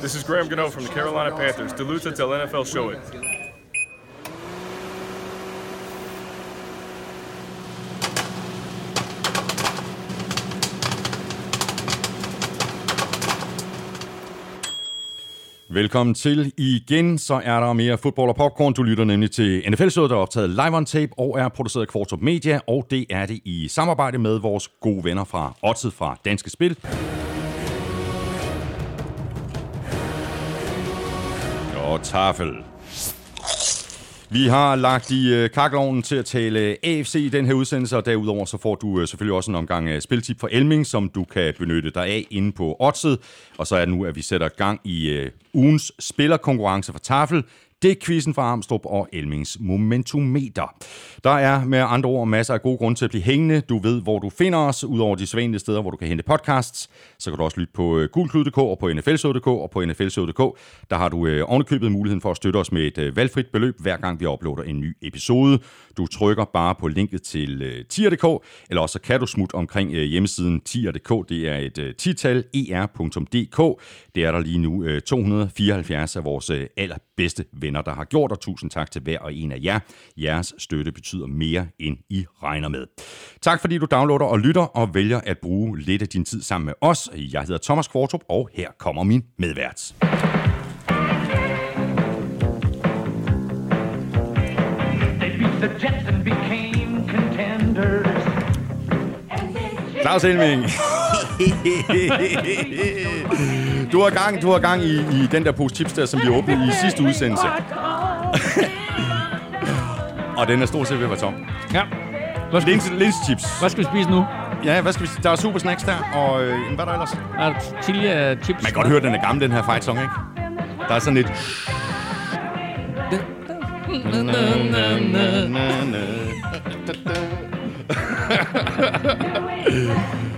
This is Graham Gano from the Carolina Panthers. Duluth until NFL show it. Velkommen til igen. Så er der mere fodbold og popcorn. Du lytter nemlig til NFL-showet, der er optaget live on tape og er produceret af Kvartrup Media. Og det er det i samarbejde med vores gode venner fra Odset fra Danske Spil. Og Tafel. Vi har lagt i øh, kakkelovnen til at tale AFC i den her udsendelse, og derudover så får du øh, selvfølgelig også en omgang øh, spiltip for Elming, som du kan benytte dig af inde på Odset. Og så er det nu, at vi sætter gang i øh, ugens spillerkonkurrence for Tafel. Det er quizzen fra Armstrong og Elmings Momentometer. Der er med andre ord masser af gode grunde til at blive hængende. Du ved, hvor du finder os, udover de sædvanlige steder, hvor du kan hente podcasts. Så kan du også lytte på øh, gulklud.dk og på nflshow.dk og på nflshow.dk. Der har du øh, ovenikøbet muligheden for at støtte os med et øh, valgfrit beløb, hver gang vi uploader en ny episode. Du trykker bare på linket til tier.dk, eller også kan du smutte omkring hjemmesiden tier.dk. Det er et tital, er.dk. Det er der lige nu 274 af vores allerbedste venner, der har gjort, og tusind tak til hver og en af jer. Jeres støtte betyder mere, end I regner med. Tak fordi du downloader og lytter, og vælger at bruge lidt af din tid sammen med os. Jeg hedder Thomas Kvartrup, og her kommer min medvært. The Jets and became contenders. Claus Elming. Du har gang, du har gang i, i den der pose chips der, som vi åbnede i sidste udsendelse. Og den er stort set ved at være tom. Ja. Hvad skal, Lins, linschips. hvad skal vi spise nu? Ja, hvad skal vi Der er super snacks der, og øh, hvad er der ellers? Er der Tilja chips? Man kan godt høre, at den er gammel, den her fight song, ikke? Der er sådan lidt...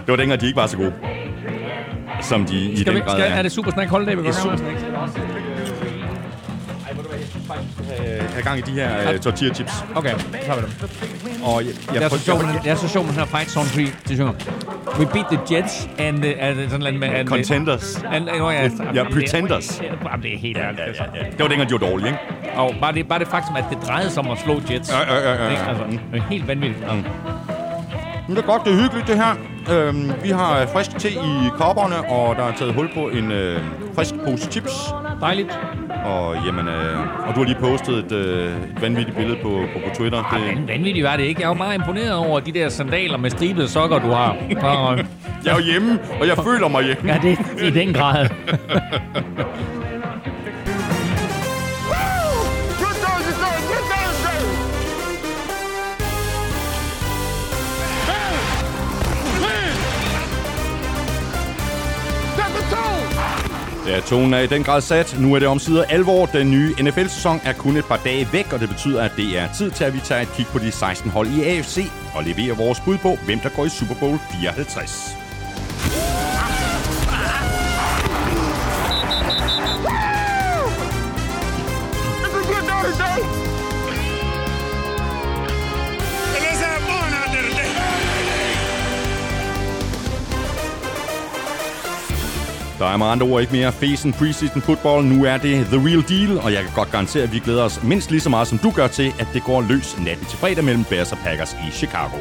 Det var dengang, de ikke var så gode. Som de i Skal den vi, grad skal, er. er det Super Snack Holiday, vi går gang med? Øh, have gang i de her uh, tortilla chips. Okay, så tager vi dem. Og jeg, jeg, Det er så sjovt, det er så sjovt med den her fight song, fordi de synger We beat the Jets and uh, er det sådan noget med... and, Contenders. And, uh, ja, Ja, pretenders. Jamen, det er helt ærligt. altså. Det var dengang, de var dårlige, ikke? Og bare det, bare det faktum, at det drejede sig om at slå Jets. Ja, ja, ja, ja, ja. Altså, det er helt vanvittigt. Men det er godt, det er hyggeligt det her. Øhm, vi har øh, frisk te i kopperne, og der er taget hul på en øh, frisk pose chips. Dejligt. Og, jamen, øh, og du har lige postet et, øh, et vanvittigt billede på, på, på Twitter. Ej, Det, vanvittigt var det ikke. Jeg er jo meget imponeret over de der sandaler med stribede sokker, du har. Jeg er jo hjemme, og jeg føler mig hjemme. ja, det er i den grad. Ja, tonen er i den grad sat. Nu er det omsider alvor. Den nye NFL-sæson er kun et par dage væk, og det betyder, at det er tid til, at vi tager et kig på de 16 hold i AFC og leverer vores bud på, hvem der går i Super Bowl 54. Der er med andre ord ikke mere fesen preseason football. Nu er det the real deal, og jeg kan godt garantere, at vi glæder os mindst lige så meget, som du gør til, at det går løs natten til fredag mellem Bears og Packers i Chicago.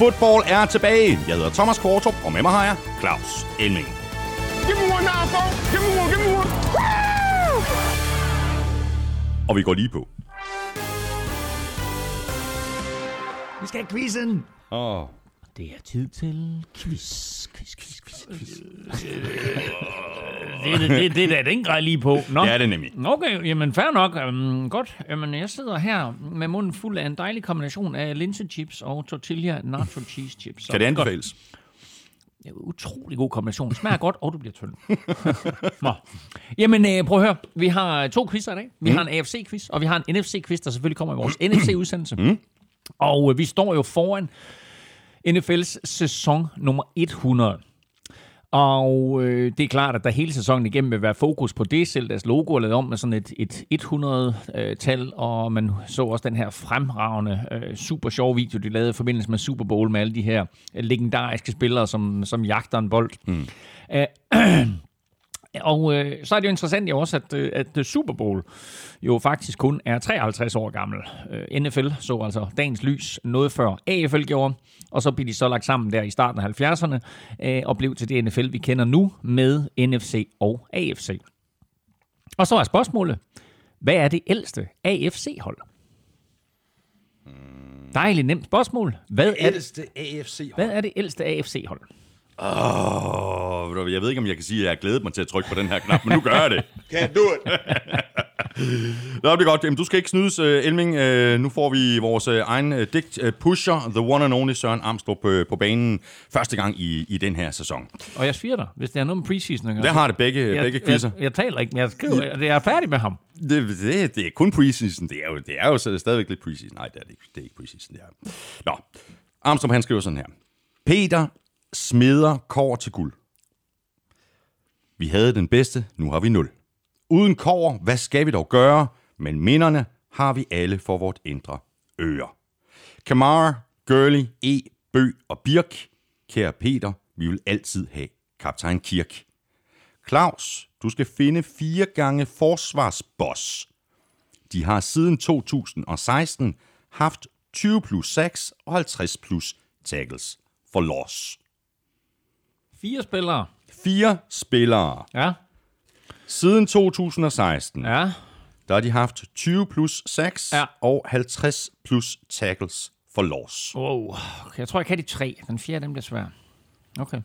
Football er tilbage. Jeg hedder Thomas Kortrup, og med mig har jeg Claus Elming. Give me one now, folks. Give me one, give me one. Woo! Og vi går lige på. Vi skal have quizzen. Åh, Det er tid til quiz. Quiz, quiz, quiz, quiz. det, det, det, det er da den grej lige på. Nå. det er det nemlig. Okay, jamen fair nok. Um, godt. Jamen, jeg sidder her med munden fuld af en dejlig kombination af linsechips og tortilla nacho cheese chips. Kan det anbefales? Ja, utrolig god kombination. Smager godt, og du bliver tynd. Nå. Jamen, øh, prøv at høre. Vi har to quizzer i dag. Vi mm. har en AFC-quiz, og vi har en NFC-quiz, der selvfølgelig kommer i vores NFC-udsendelse. Mm. Og øh, vi står jo foran NFL's sæson nummer 100. Og øh, det er klart, at der hele sæsonen igennem vil være fokus på det. Selv deres logo er lavet om med sådan et, et 100-tal, og man så også den her fremragende, øh, super sjove video, de lavede i forbindelse med Super Bowl med alle de her legendariske spillere, som, som jagter en bold. Mm. Og øh, så er det jo interessant jo også, at, øh, at Super Bowl jo faktisk kun er 53 år gammel. Øh, NFL så altså dagens lys noget før AFL gjorde, og så blev de så lagt sammen der i starten af 70'erne øh, og blev til det NFL, vi kender nu med NFC og AFC. Og så er spørgsmålet, hvad er det ældste AFC-hold? Dejligt nemt spørgsmål. Hvad er det, Ældste AFC. hvad er det ældste AFC-hold? Åh, oh, jeg ved ikke, om jeg kan sige, at jeg har glædet mig til at trykke på den her knap, men nu gør jeg det. Can't do it. Nå, det er godt. Jamen, du skal ikke snydes, uh, Elming. Uh, nu får vi vores uh, egen digt pusher, the one and only Søren Amstrup, uh, på banen første gang i, i den her sæson. Og jeg sviger dig, hvis det er noget med preseason. Der har det begge, jeg, begge quizzer. Jeg, jeg, taler ikke, men jeg skriver, jeg, jeg er færdig med ham. Det, det, det er kun preseason. Det er jo, det er jo stadigvæk lidt preseason. Nej, det er det ikke. Det er ikke preseason. Det er. Nå, Armstrong han skriver sådan her. Peter smeder kår til guld. Vi havde den bedste, nu har vi nul. Uden kår, hvad skal vi dog gøre? Men minderne har vi alle for vort indre øre. Kamara, Gurley, E, Bø og Birk. Kære Peter, vi vil altid have kaptajn Kirk. Claus, du skal finde fire gange forsvarsboss. De har siden 2016 haft 20 plus 6 og 50 plus tackles for loss. Fire spillere. Fire spillere. Ja, Siden 2016, ja. ja. der har de haft 20 plus 6 Ja. og 50 plus tackles for loss. Wow. Okay, jeg tror, jeg kan de tre. Den fjerde, den bliver svær. Okay.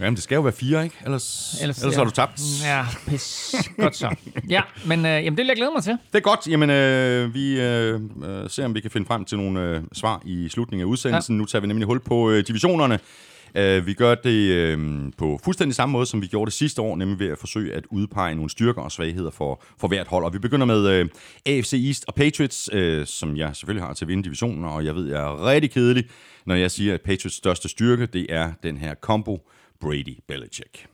Jamen, det skal jo være fire, ikke? Ellers, ellers, ellers har du tabt. Ja, pis. Godt så. Ja, men øh, jamen, det vil jeg glæde mig til. Det er godt. Jamen, øh, vi øh, øh, ser, om vi kan finde frem til nogle øh, svar i slutningen af udsendelsen. Ja. Nu tager vi nemlig hul på øh, divisionerne. Uh, vi gør det uh, på fuldstændig samme måde, som vi gjorde det sidste år, nemlig ved at forsøge at udpege nogle styrker og svagheder for, for hvert hold. Og vi begynder med øh, uh, AFC East og Patriots, uh, som jeg selvfølgelig har til at vinde divisionen, og jeg ved, jeg er rigtig kedelig, når jeg siger, at Patriots største styrke, det er den her combo Brady-Belichick.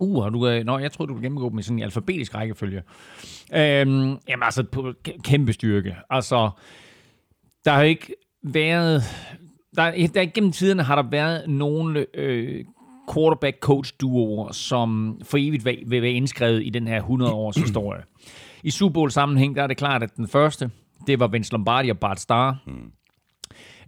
Uh, har du, øh, nå, jeg tror du vil gennemgå dem i sådan en alfabetisk rækkefølge. Øhm, jamen altså, på kæmpe styrke. Altså, der har ikke været... Der, der gennem tiderne har der været nogle øh, quarterback-coach-duoer, som for evigt vil, vil være indskrevet i den her 100-års historie. I Super Bowl-sammenhæng, der er det klart, at den første, det var Vince Lombardi og Bart Starr. Mm.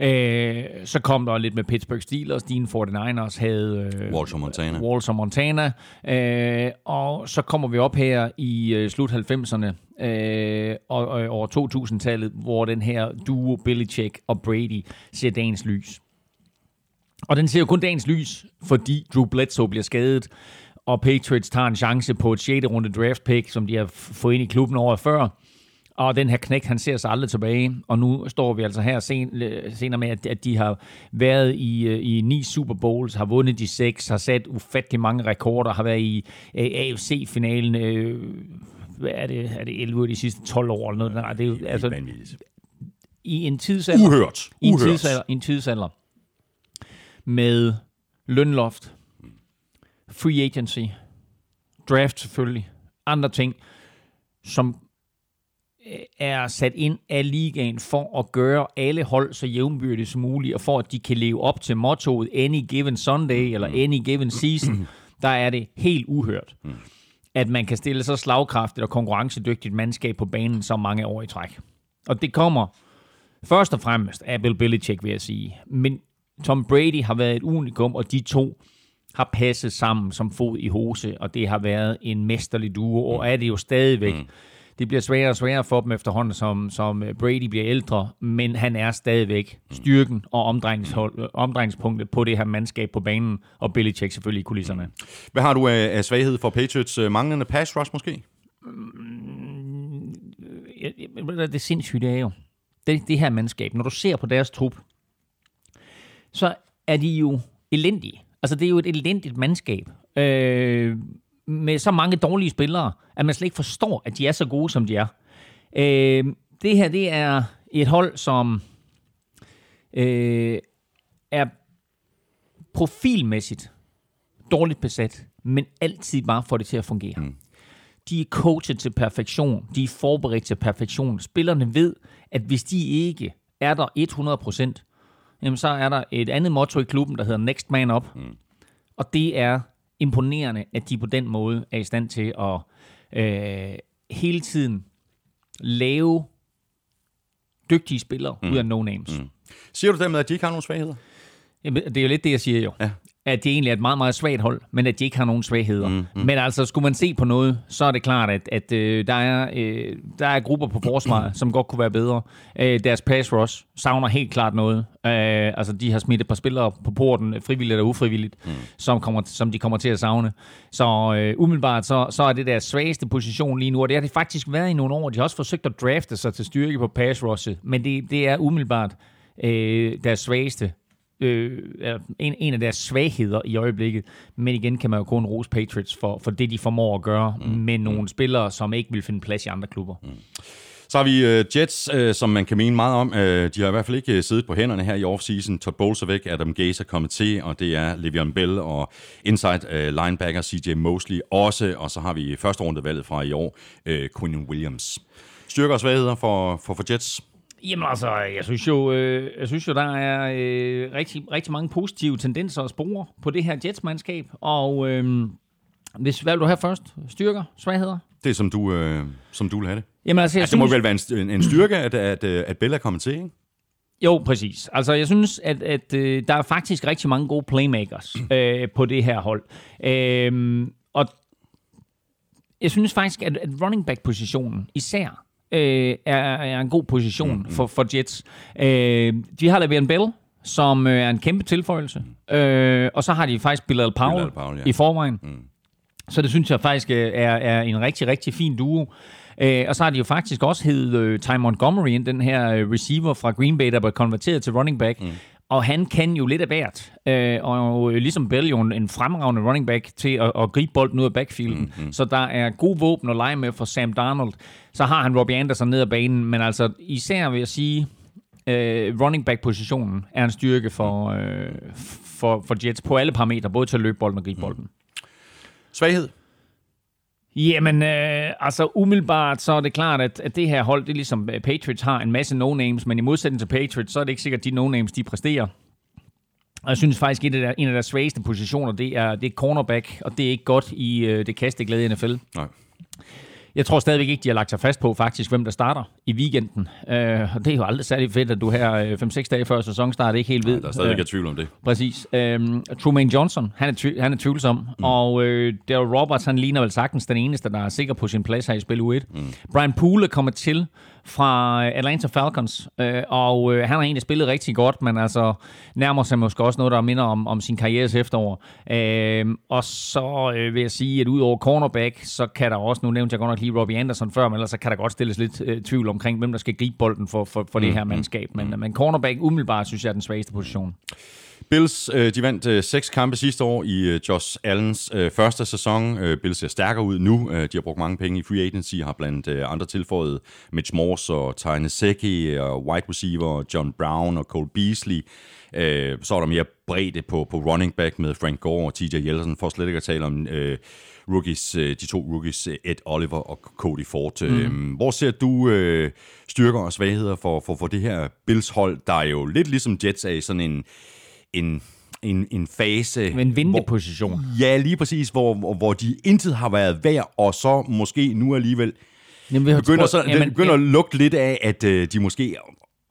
Øh, så kom der lidt med Pittsburgh Steelers, dine 49ers havde... Øh, Walter Montana. Walter Montana. Øh, og så kommer vi op her i øh, slut 90'erne øh, og, og over 2000-tallet, hvor den her duo Belichick og Brady ser dagens lys. Og den ser jo kun dagens lys, fordi Drew Bledsoe bliver skadet, og Patriots tager en chance på et 6. runde draft pick, som de har fået ind i klubben året før. Og den her knæk, han ser sig aldrig tilbage. Og nu står vi altså her sen, øh, senere med, at, at de har været i, øh, i ni Super Bowls, har vundet de seks, har sat ufattelig mange rekorder, har været i øh, AFC-finalen. Øh, hvad er det, er det 11 af de sidste 12 år eller noget? Nej, det er jo, altså, i en tidsalder, Uhørt. i en Uhørt. tidsalder, i en tidsalder med lønloft, free agency, draft selvfølgelig, andre ting, som er sat ind af ligaen for at gøre alle hold så jævnbyrdigt som muligt, og for at de kan leve op til mottoet Any Given Sunday eller Any Given Season, der er det helt uhørt, at man kan stille så slagkraftigt og konkurrencedygtigt mandskab på banen så mange år i træk. Og det kommer først og fremmest af Bill Belichick, vil jeg sige. Men Tom Brady har været et unikum, og de to har passet sammen som fod i hose, og det har været en mesterlig duo, og er det jo stadigvæk. Mm. Det bliver sværere og sværere for dem efterhånden, som, som Brady bliver ældre, men han er stadigvæk styrken og omdrejningshold- omdrejningspunktet på det her mandskab på banen, og Belichick selvfølgelig i kulisserne. Hvad har du af, svaghed for Patriots? Øh, Manglende pass rush måske? Hvad, det sindssygt det er jo, det, det her mandskab, når du ser på deres trup, så er de jo elendige. Altså, det er jo et elendigt mandskab. Øh, med så mange dårlige spillere, at man slet ikke forstår, at de er så gode, som de er. Øh, det her, det er et hold, som øh, er profilmæssigt dårligt besat, men altid bare får det til at fungere. Mm. De er coachet til perfektion. De er forberedt til perfektion. Spillerne ved, at hvis de ikke er der 100%, jamen så er der et andet motto i klubben, der hedder Next Man Up. Mm. Og det er imponerende, at de på den måde er i stand til at øh, hele tiden lave dygtige spillere mm. ud af no-names. Mm. Siger du dermed, at de ikke har nogen svagheder? Jamen, det er jo lidt det, jeg siger jo. Ja. At det egentlig er et meget, meget svagt hold, men at de ikke har nogen svagheder. Mm, mm. Men altså, skulle man se på noget, så er det klart, at, at øh, der, er, øh, der er grupper på forsvaret, som godt kunne være bedre. Øh, deres pass rush savner helt klart noget. Øh, altså, de har smidt et par spillere på porten, frivilligt eller ufrivilligt, mm. som, kommer, som de kommer til at savne. Så øh, umiddelbart, så, så er det deres svageste position lige nu, og det har det faktisk været i nogle år. De har også forsøgt at drafte sig til styrke på pass rushet, men det, det er umiddelbart øh, deres svageste øh, en, en af deres svagheder i øjeblikket. Men igen kan man jo kun rose Patriots for, for det, de formår at gøre mm. med nogle mm. spillere, som ikke vil finde plads i andre klubber. Mm. Så har vi uh, Jets, uh, som man kan mene meget om. Uh, de har i hvert fald ikke siddet på hænderne her i offseason. Todd Bowles er væk, Adam Gaze er kommet til, og det er Le'Veon Bell og inside linebacker CJ Mosley også. Og så har vi første runde valget fra i år, uh, Quinn Williams. Styrker og svagheder for, for, for Jets? Jamen altså, jeg synes jo, øh, jeg synes jo der er øh, rigtig, rigtig mange positive tendenser og spore på det her Jets-mandskab. Og øh, hvis, hvad vil du have først? Styrker? Svagheder? Det er, som du, øh, som du vil have det. Jamen altså, jeg altså, synes... det må vel være en, en styrke, at, at, at Bella er kommet til, ikke? Jo, præcis. Altså, jeg synes, at, at øh, der er faktisk rigtig mange gode playmakers øh, på det her hold. Øh, og jeg synes faktisk, at, at running back-positionen især øh, er, er en god position mm. For, for Jets. Øh, de har Le'Veon Bell, som øh, er en kæmpe tilføjelse. Øh, og så har de faktisk Bilal Powell, Bilal Powell ja. i forvejen. Mm. Så det synes jeg faktisk øh, er, er en rigtig, rigtig fin duo. Øh, og så har de jo faktisk også hed øh, Ty Montgomery, den her øh, receiver fra Green Bay, der blev konverteret til running back. Mm. Og han kan jo lidt af hvert. Øh, og ligesom Bell jo en fremragende running back til at, at gribe bolden ud af backfielden. Mm-hmm. Så der er god våben at lege med for Sam Darnold. Så har han Robbie Anderson ned ad banen. Men altså især vil jeg sige, øh, running back-positionen er en styrke for, øh, for, for Jets på alle parametre. Både til at løbe bolden og gribe bolden. Mm. Svaghed? Jamen, øh, altså umiddelbart, så er det klart, at, at det her hold, det er ligesom øh, Patriots har en masse no-names, men i modsætning til Patriots, så er det ikke sikkert, at de no-names, de præsterer. Og jeg synes faktisk, at en af deres svageste positioner, det er, det er cornerback, og det er ikke godt i øh, det kasteglæde i NFL. Nej. Jeg tror stadigvæk ikke, de har lagt sig fast på faktisk, hvem der starter i weekenden. Øh, og det er jo aldrig særlig fedt, at du her 5-6 øh, dage før sæsonstart ikke helt ved. Nej, der er stadigvæk øh, tvivl om det. Præcis. Øh, Truman Johnson, han er, tv- han er tvivlsom. Mm. Og øh, Daryl Roberts, han ligner vel sagtens den eneste, der er sikker på sin plads her i spil U1. Mm. Brian Poole kommer til fra Atlanta Falcons, øh, og øh, han har egentlig spillet rigtig godt, men altså nærmer sig måske også noget, der minder om, om sin karrieres efterår. Øh, og så øh, vil jeg sige, at ud over cornerback, så kan der også, nu nævnte jeg godt nok lige Robbie Anderson før, men ellers så kan der godt stilles lidt øh, tvivl omkring, hvem der skal gribe bolden for, for, for mm, det her mandskab. Men, mm. men cornerback umiddelbart synes jeg er den svageste position. Bills, øh, de vandt øh, seks kampe sidste år i øh, Josh Allens øh, første sæson. Øh, Bills ser stærkere ud nu. Øh, de har brugt mange penge i free agency, har blandt øh, andre tilføjet Mitch Morse og Ty Nesecki og wide receiver John Brown og Cole Beasley. Øh, så er der mere bredde på, på running back med Frank Gore og TJ Yeltsin, for slet ikke at tale om øh, rookies, øh, de to rookies, Ed Oliver og Cody Ford. Mm. Øh, hvor ser du øh, styrker og svagheder for, for, for det her Bills hold, der er jo lidt ligesom Jets er sådan en en, en, en fase... En vindeposition. ja, lige præcis, hvor, hvor de intet har været værd, og så måske nu alligevel Jamen, begynder, så, jamen, begynder at lugte lidt af, at øh, de måske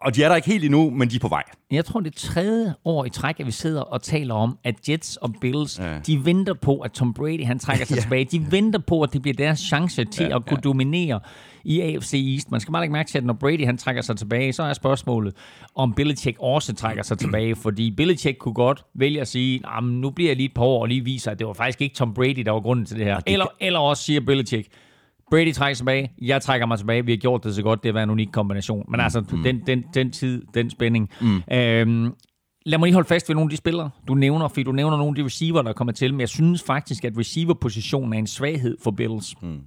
og de er der ikke helt endnu, men de er på vej. Jeg tror, det er tredje år i træk, at vi sidder og taler om, at Jets og Bills, ja. de venter på, at Tom Brady han trækker sig ja. tilbage. De venter på, at det bliver deres chance til ja, at kunne ja. dominere i AFC East. Man skal bare ikke mærke til, at når Brady han trækker sig tilbage, så er spørgsmålet, om Belichick også trækker sig tilbage. Fordi Belichick kunne godt vælge at sige, nu bliver jeg lige et par år og lige viser, at det var faktisk ikke Tom Brady, der var grunden til det her. Eller, eller også siger Belichick, Brady trækker sig tilbage, jeg trækker mig tilbage, vi har gjort det så godt, det har været en unik kombination. Men mm. altså, mm. den, den, den tid, den spænding. Mm. Øhm, lad mig lige holde fast ved nogle af de spillere, du nævner, fordi du nævner nogle af de receiver, der kommer til, men jeg synes faktisk, at receiver-positionen er en svaghed for Bills. Mm.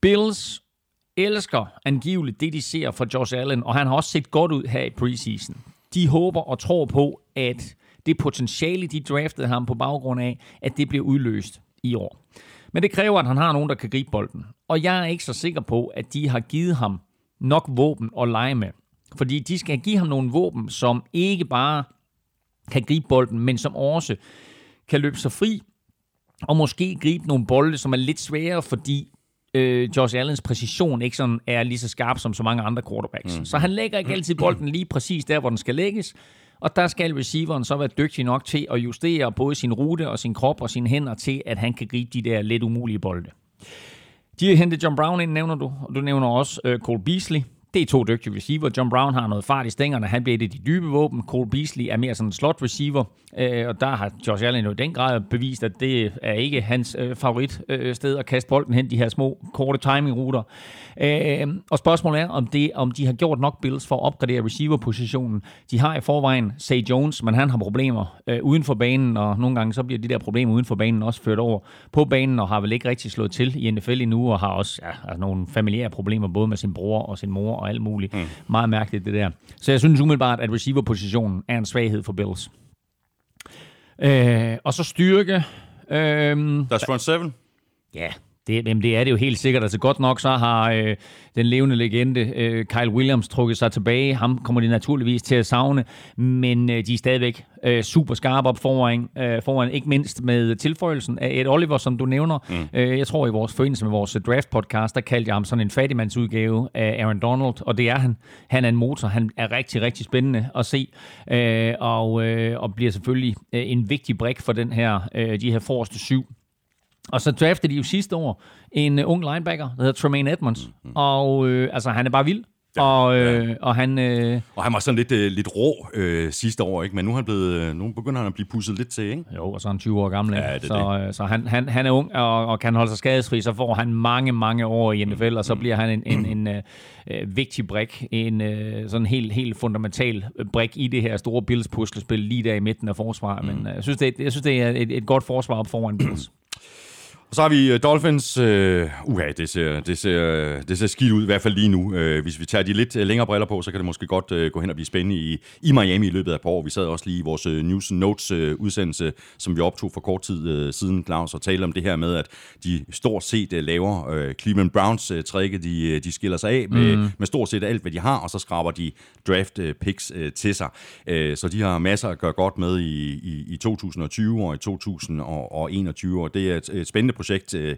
Bills elsker angiveligt det, de ser fra Josh Allen, og han har også set godt ud her i preseason. De håber og tror på, at det potentiale, de draftede ham på baggrund af, at det bliver udløst i år. Men det kræver, at han har nogen, der kan gribe bolden. Og jeg er ikke så sikker på, at de har givet ham nok våben at lege med. Fordi de skal give ham nogle våben, som ikke bare kan gribe bolden, men som også kan løbe sig fri og måske gribe nogle bolde, som er lidt svære, fordi øh, Josh Allens præcision ikke sådan er lige så skarp som så mange andre quarterbacks. Mm. Så han lægger ikke altid bolden lige præcis der, hvor den skal lægges, og der skal receiveren så være dygtig nok til at justere både sin rute og sin krop og sine hænder til, at han kan gribe de der lidt umulige bolde. De har hentet John Brown ind, nævner du, og du nævner også øh, Cole Beasley. Det er to dygtige receiver. John Brown har noget fart i stængerne. Han bliver et af de dybe våben. Cole Beasley er mere sådan en slot receiver. Øh, og der har Josh Allen jo i den grad bevist, at det er ikke hans øh, favorit øh, sted at kaste bolden hen, de her små, korte timingruter. Øh, og spørgsmålet er, om, det, om de har gjort nok Bills for at opgradere receiver-positionen. De har i forvejen Say Jones, men han har problemer øh, uden for banen, og nogle gange så bliver de der problemer uden for banen også ført over på banen, og har vel ikke rigtig slået til i NFL endnu, og har også ja, altså nogle familiære problemer, både med sin bror og sin mor og alt muligt. Mm. Meget mærkeligt det der. Så jeg synes umiddelbart, at receiver-positionen er en svaghed for Bills. Øh, og så styrke. Øh, That's front seven. Ja, det, jamen det er det jo helt sikkert. Altså godt nok så har øh, den levende legende øh, Kyle Williams trukket sig tilbage. Ham kommer de naturligvis til at savne, men øh, de er stadigvæk øh, super skarpe op foran, øh, foran, ikke mindst med tilføjelsen af Ed Oliver, som du nævner. Mm. Øh, jeg tror i vores forbindelse med vores draft podcast, der kaldte jeg ham sådan en fattigmandsudgave af Aaron Donald, og det er han. Han er en motor. Han er rigtig, rigtig spændende at se, øh, og, øh, og bliver selvfølgelig øh, en vigtig brik for den her, øh, de her forreste syv og så draftede de jo sidste år en uh, ung linebacker, der hedder Tremaine Edmonds. Mm-hmm. Og øh, altså, han er bare vild. Ja, og, øh, ja. og han... Øh, og han var sådan lidt, øh, lidt rå øh, sidste år, ikke? men nu, er han blevet, øh, nu begynder han at blive pusset lidt til. Ikke? Jo, og så er han 20 år gammel. Ja, det så det. Øh, så han, han, han er ung og, og kan holde sig skadesfri, så får han mange, mange år i NFL, mm. og så bliver han en, en, en øh, øh, vigtig brik, en øh, sådan helt, helt fundamental brik i det her store Bills puslespil lige der i midten af forsvaret. Mm. Men øh, jeg synes, det, jeg synes, det er et, et godt forsvar op foran Bills. Og så har vi øh, Dolphins. Uh, uha, det ser, det, ser, det ser skidt ud, i hvert fald lige nu. Uh, hvis vi tager de lidt længere briller på, så kan det måske godt uh, gå hen og blive spændende i, i Miami i løbet af et par år. Vi sad også lige i vores uh, News Notes uh, udsendelse, som vi optog for kort tid uh, siden, Claus, og talte om det her med, at de stort set uh, laver uh, Cleveland Browns uh, trække, de, de skiller sig af med, mm. med stort set alt, hvad de har, og så skraber de draft uh, picks uh, til sig. Uh, så de har masser at gøre godt med i, i, i 2020 og i 2021, og det er et, et spændende projekt øh,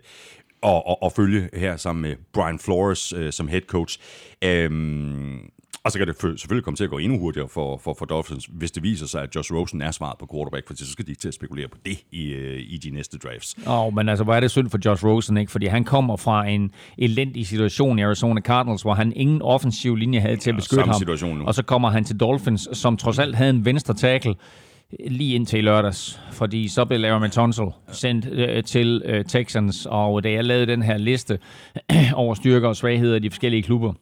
at, at, at følge her sammen med Brian Flores øh, som head coach. Øhm, og så kan det selvfølgelig komme til at gå endnu hurtigere for, for, for Dolphins, hvis det viser sig, at Josh Rosen er svaret på quarterback, for så skal de ikke til at spekulere på det i, øh, i de næste drafts. Åh, oh, men altså, hvor er det synd for Josh Rosen, ikke? Fordi han kommer fra en elendig situation i Arizona Cardinals, hvor han ingen offensiv linje havde til at beskytte ja, ham. Nu. Og så kommer han til Dolphins, som trods alt havde en venstre tackle, lige indtil i lørdags, fordi så blev Larry Tunsil sendt øh, til øh, Texans, og da jeg lavede den her liste over styrker og svagheder i de forskellige klubber,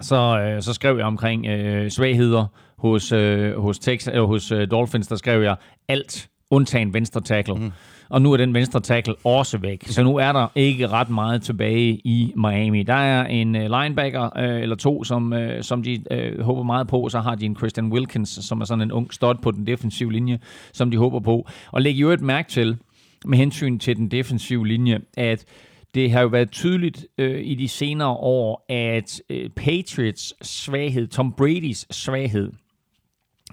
så, øh, så skrev jeg omkring øh, svagheder hos, øh, hos, Texas, øh, hos øh, Dolphins, der skrev jeg alt undtagen venstre tackle. Mm og nu er den venstre tackle også væk. Så nu er der ikke ret meget tilbage i Miami. Der er en øh, linebacker øh, eller to, som, øh, som de øh, håber meget på. Så har de en Christian Wilkins, som er sådan en ung stud på den defensive linje, som de håber på. Og læg jo et mærke til, med hensyn til den defensive linje, at det har jo været tydeligt øh, i de senere år, at øh, Patriots svaghed, Tom Brady's svaghed,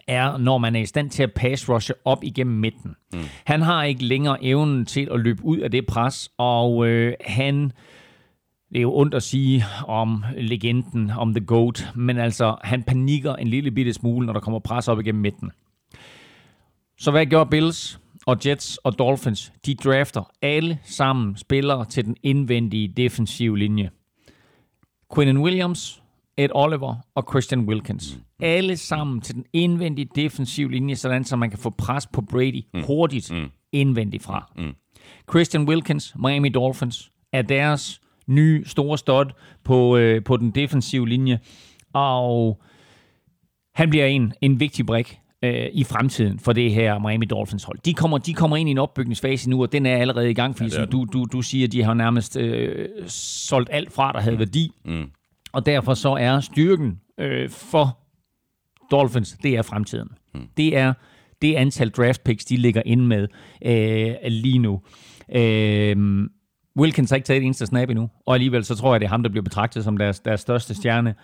er, når man er i stand til at pass rushe op igennem midten. Mm. Han har ikke længere evnen til at løbe ud af det pres, og øh, han... Det er jo ondt at sige om legenden, om The GOAT, men altså, han panikker en lille bitte smule, når der kommer pres op igennem midten. Så hvad gør Bills og Jets og Dolphins? De drafter alle sammen spillere til den indvendige defensive linje. Quinnen Williams, Ed Oliver og Christian Wilkins. Mm. Alle sammen til den indvendige defensive linje, sådan så man kan få pres på Brady mm. hurtigt mm. indvendigt fra. Mm. Christian Wilkins, Miami Dolphins, er deres nye store stud på, øh, på den defensive linje, og han bliver en, en vigtig brik øh, i fremtiden for det her Miami Dolphins hold. De kommer, de kommer ind i en opbygningsfase nu, og den er allerede i gang, fordi ja, som du, du, du siger, de har nærmest øh, solgt alt fra, der havde mm. værdi. Mm. Og derfor så er styrken øh, for Dolphins, det er fremtiden. Mm. Det er det antal draft picks, de ligger ind med øh, lige nu. Øh, Wilkins har ikke taget et eneste snap endnu, og alligevel så tror jeg, det er ham, der bliver betragtet som deres, deres største stjerne.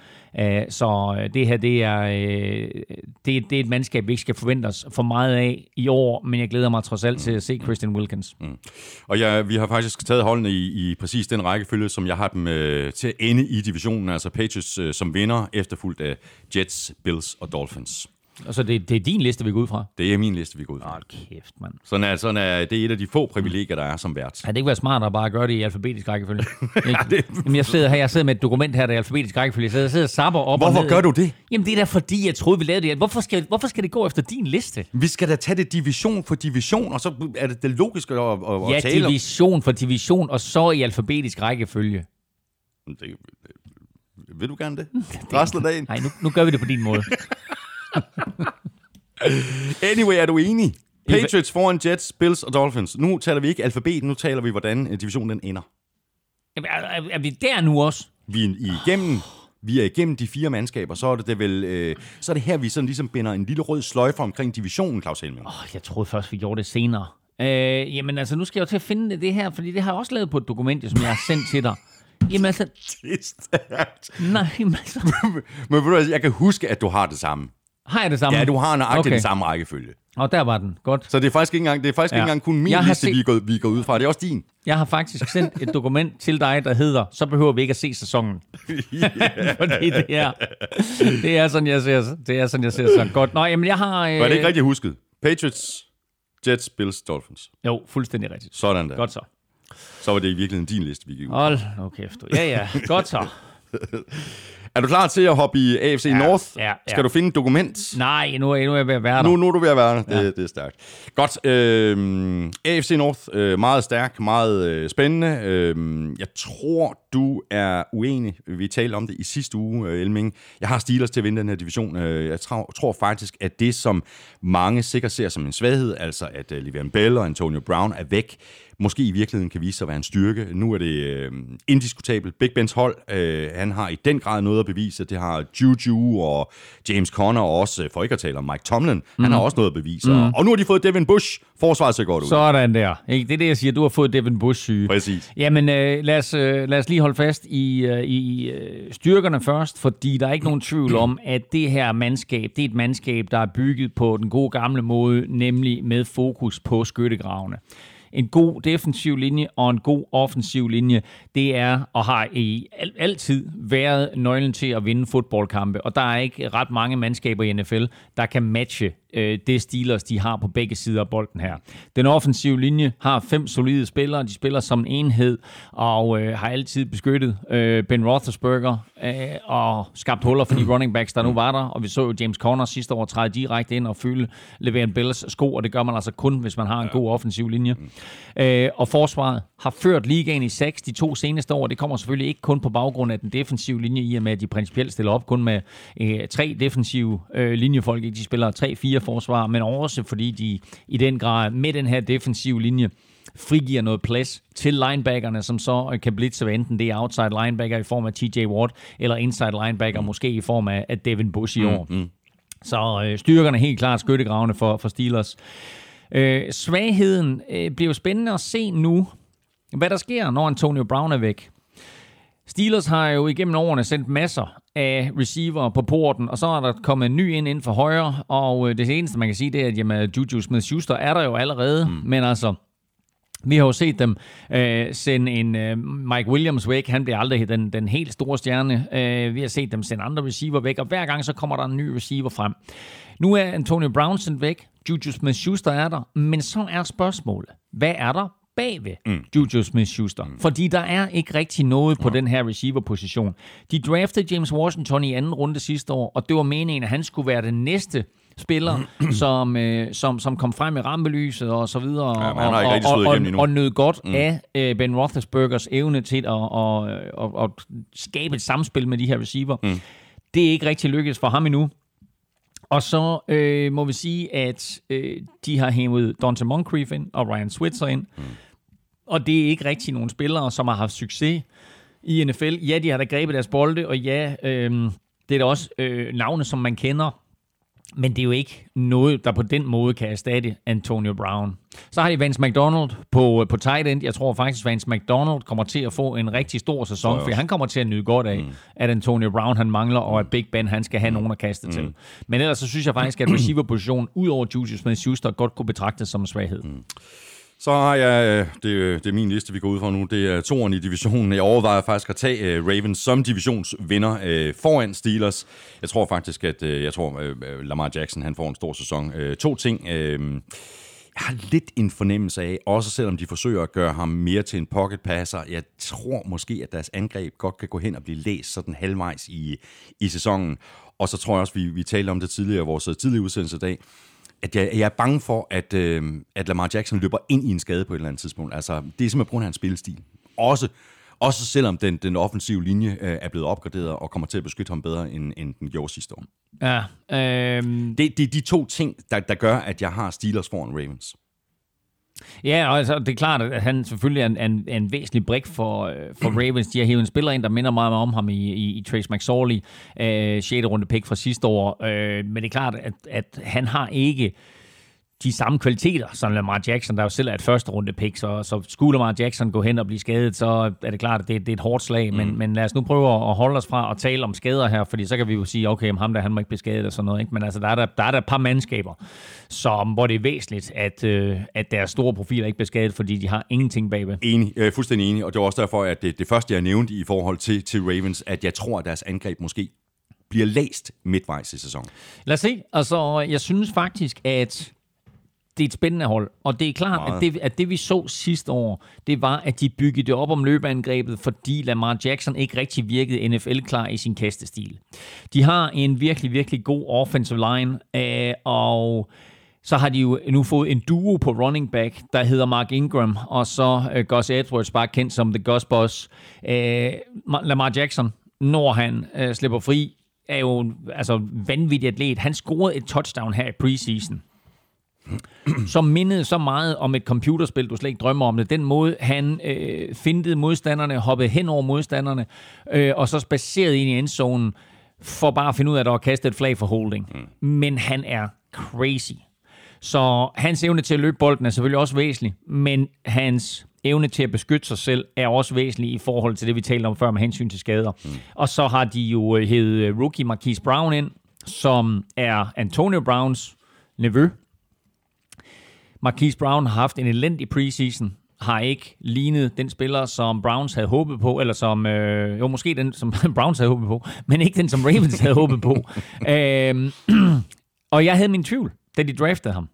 Så øh, det her, det er, uh, det, det er et mandskab, vi ikke skal forvente os for meget af i år, men jeg glæder mig trods alt til at se Christian Wilkins. Mm. Og ja, vi har faktisk taget holdene i, i præcis den rækkefølge, som jeg har dem uh, til at ende i divisionen, altså Patriots uh, som vinder, efterfulgt af Jets, Bills og Dolphins. Altså, det, det er din liste, vi går ud fra? Det er min liste, vi går ud fra. Hold kæft, mand. Sådan er, sådan er, det er et af de få privilegier, der er som vært. Ja, det ikke være smart at bare gøre det i alfabetisk rækkefølge? ja, det... Jamen, jeg sidder her, jeg sidder med et dokument her, der er alfabetisk rækkefølge. Så jeg sidder og sapper op Hvorfor og ned. gør du det? Jamen, det er da fordi, jeg troede, vi lavede det. Hvorfor skal, hvorfor skal det gå efter din liste? Vi skal da tage det division for division, og så er det det logiske at, at, at Ja, tale om. division for division, og så i alfabetisk rækkefølge. Det, vil du gerne det? Resten af dagen? Nej, nu, nu gør vi det på din måde. Anyway, er du enig? Patriots foran Jets, Bills og Dolphins. Nu taler vi ikke alfabet, nu taler vi, hvordan øh, divisionen den ender. Jamen, er, er, er vi der nu også? Vi er igennem, vi er igennem de fire mandskaber, så er det, det vel, øh, så er det her, vi sådan ligesom binder en lille rød sløjfe omkring divisionen, Claus Helming. Oh, jeg troede først, vi gjorde det senere. Øh, jamen altså, nu skal jeg jo til at finde det, her, fordi det har jeg også lavet på et dokument, som jeg har sendt til dig. Jamen altså, Det er stærkt. nej, jamen altså, Men hvad, jeg kan huske, at du har det samme. Har jeg det samme? Ja, du har nøjagtigt Okay. den samme rækkefølge. Og der var den. Godt. Så det er faktisk ikke engang, det er faktisk Ja. ikke engang kun min Jeg liste, set- vi, er gået, vi er gået ud fra. Det er også din. Jeg har faktisk sendt et dokument til dig, der hedder, så behøver vi ikke at se sæsonen. Fordi det er, det er sådan, jeg ser, det er sådan, jeg ser så godt. Nå, jamen jeg har... Øh, Var det ikke rigtigt husket? Patriots, Jets, Bills, Dolphins. Jo, fuldstændig rigtigt. Sådan der. Godt så. Så var det i virkeligheden din liste, vi gik ud. Hold nu kæft. Ja, ja. Godt så. Er du klar til at hoppe i AFC ja, North? ja, ja. Skal du finde et dokument? Nej, nu nu er jeg ved at være der. Nu, nu er du ved at være der. Det, ja. det er stærkt. Godt. Øh, AFC North, øh, meget stærk, meget øh, spændende. Øh, jeg tror, du er uenig. Vi talte om det i sidste uge, øh, Elming. Jeg har Steelers til at vinde den her division. Øh, jeg tror, faktisk, at det, som mange sikkert ser som en svaghed, altså at øh, Le'Veon Bell og Antonio Brown er væk, måske i virkeligheden kan vise sig at være en styrke. Nu er det øh, indiskutabelt. Big Bens hold, øh, han har i den grad noget at bevise. Det har Juju og James Conner og også, for ikke at tale om Mike Tomlin, mm. han har også noget at bevise. Mm. Og nu har de fået Devin Bush. Forsvaret ser godt ud. Sådan der. Ikke? Det er det, jeg siger. Du har fået Devin Bush syge. Præcis. Jamen, øh, lad, os, øh, lad os lige holde fast i, øh, i øh, styrkerne først, fordi der er ikke nogen tvivl om, at det her mandskab, det er et mandskab, der er bygget på den gode gamle måde, nemlig med fokus på skyttegravene. En god defensiv linje og en god offensiv linje, det er og har i al- altid været nøglen til at vinde fodboldkampe. Og der er ikke ret mange mandskaber i NFL, der kan matche øh, det Steelers, de har på begge sider af bolden her. Den offensive linje har fem solide spillere. De spiller som en enhed og øh, har altid beskyttet øh, Ben Roethlisberger øh, og skabt huller for de running backs, der nu var der. Og vi så jo James Conner sidste år træde direkte ind og fylde Le'Veon Bells sko, og det gør man altså kun, hvis man har en god offensiv linje. Øh, og forsvaret har ført ligaen i seks de to seneste år. Det kommer selvfølgelig ikke kun på baggrund af den defensive linje, i og med at de principielt stiller op kun med øh, tre defensive øh, linjefolk. De spiller tre-fire forsvar, men også fordi de i den grad med den her defensive linje frigiver noget plads til linebackerne, som så øh, kan blitse, hvad enten det er outside linebacker i form af TJ Watt, eller inside linebacker, mm. måske i form af, af Devin Bush i år. Mm. Så øh, styrkerne er helt klart skyttegravene for, for Steelers. Øh, svagheden øh, bliver jo spændende at se nu, hvad der sker, når Antonio Brown er væk. Steelers har jo igennem årene sendt masser af receiver på porten, og så er der kommet en ny ind inden for højre, og øh, det eneste, man kan sige, det er, at jamen, Juju Smith-Schuster er der jo allerede, mm. men altså, vi har jo set dem øh, sende en øh, Mike Williams væk. Han bliver aldrig den, den helt store stjerne. Øh, vi har set dem sende andre receiver væk, og hver gang så kommer der en ny receiver frem. Nu er Antonio Brown sendt væk. Juju Smith-Schuster er der. Men så er spørgsmålet, hvad er der bagved mm. Juju Smith-Schuster? Mm. Fordi der er ikke rigtig noget på den her receiver-position. De draftede James Washington i anden runde sidste år, og det var meningen, at han skulle være den næste spiller, som, øh, som, som kom frem i rampelyset og så videre, Ja, og, og, og, og, og nød godt mm. af øh, Ben Roethlisbergers evne til at, at, at, at skabe et samspil med de her receiver. Mm. Det er ikke rigtig lykkedes for ham endnu. Og så øh, må vi sige, at øh, de har hævet Dante Moncrief ind og Ryan Switzer ind. Mm. Og det er ikke rigtig nogle spillere, som har haft succes i NFL. Ja, de har da grebet deres bolde, og ja, øh, det er da også øh, navne, som man kender Men det er jo ikke noget, der på den måde kan erstatte Antonio Brown. Så har de Vance McDonald på, på tight end. Jeg tror faktisk, Vance McDonald kommer til at få en rigtig stor sæson, for han kommer til at nyde godt af, mm. at Antonio Brown han mangler, og at Big Ben han skal have nogen at kaste mm. til. Men ellers så synes jeg faktisk, at receiver-positionen, ud over Julius Smith-Schuster, godt kunne betragtes som en svaghed. Mm. Så har jeg, øh, det, øh, det er min liste, vi går ud fra nu, det er toren i divisionen. Jeg overvejer faktisk at tage øh, Ravens som divisionsvinder foran Steelers. Jeg tror faktisk, at jeg tror, Lamar Jackson han får en stor sæson. To ting. Jeg har lidt en fornemmelse af, også selvom de forsøger at gøre ham mere til en pocket passer, jeg tror måske, at deres angreb godt kan gå hen og blive læst sådan halvvejs i, i sæsonen. Og så tror jeg også, vi, vi talte om det tidligere i vores tidlige udsendelse i dag, at jeg, jeg er bange for, at, øh, at Lamar Jackson løber ind i en skade på et eller andet tidspunkt. Altså, det er simpelthen på grund af hans spillestil. Også, også selvom den, den offensive linje øh, er blevet opgraderet og kommer til at beskytte ham bedre, end, end den gjorde sidste år. Ja, øh... det, det er de to ting, der, der gør, at jeg har Steelers foran Ravens. Ja, og altså, det er klart, at han selvfølgelig er en, en, en væsentlig brik for, øh, for Ravens. De har hævet en spiller ind, der minder meget om ham i, i, i Trace McSorley, øh, 6. runde pick fra sidste år. Øh, men det er klart, at, at han har ikke de samme kvaliteter som Lamar Jackson, der jo selv er et første runde pick, så, så skulle Lamar Jackson gå hen og blive skadet, så er det klart, at det, det er et hårdt slag, mm. men, men lad os nu prøve at holde os fra at tale om skader her, fordi så kan vi jo sige, okay, ham der, han må ikke blive skadet og sådan noget, ikke? men altså, der er der, der er der et par mandskaber, som, hvor det er væsentligt, at, øh, at deres store profiler ikke bliver skadet, fordi de har ingenting bagved. Enig, øh, fuldstændig enig, og det var også derfor, at det, det første, jeg nævnte i forhold til, til Ravens, at jeg tror, at deres angreb måske bliver læst midtvejs i sæsonen. Lad os se. Altså, jeg synes faktisk, at det er et spændende hold. Og det er klart, at det, at det vi så sidste år, det var, at de byggede det op om løbeangrebet, fordi Lamar Jackson ikke rigtig virkede NFL-klar i sin kastestil. De har en virkelig, virkelig god offensive line, øh, og så har de jo nu fået en duo på running back, der hedder Mark Ingram, og så uh, Gus Edwards, bare kendt som The Gus Boss. Uh, Lamar Jackson, når han uh, slipper fri, er jo altså vanvittig atlet. Han scorede et touchdown her i preseason som mindede så meget om et computerspil, du slet ikke drømmer om det. Den måde, han øh, fintede modstanderne, hoppede hen over modstanderne, øh, og så spaceret ind i endzonen, for bare at finde ud af, at der var kastet et flag for holding. Mm. Men han er crazy. Så hans evne til at løbe bolden er selvfølgelig også væsentlig, men hans evne til at beskytte sig selv er også væsentlig i forhold til det, vi talte om før med hensyn til skader. Mm. Og så har de jo øh, hævet øh, rookie Marquise Brown ind, som er Antonio Browns nevø, Marquise Brown har haft en elendig preseason, har ikke lignet den spiller, som Browns havde håbet på, eller som, øh, jo måske den, som Browns havde håbet på, men ikke den, som Ravens havde håbet på. Øhm, og jeg havde min tvivl, da de draftede ham.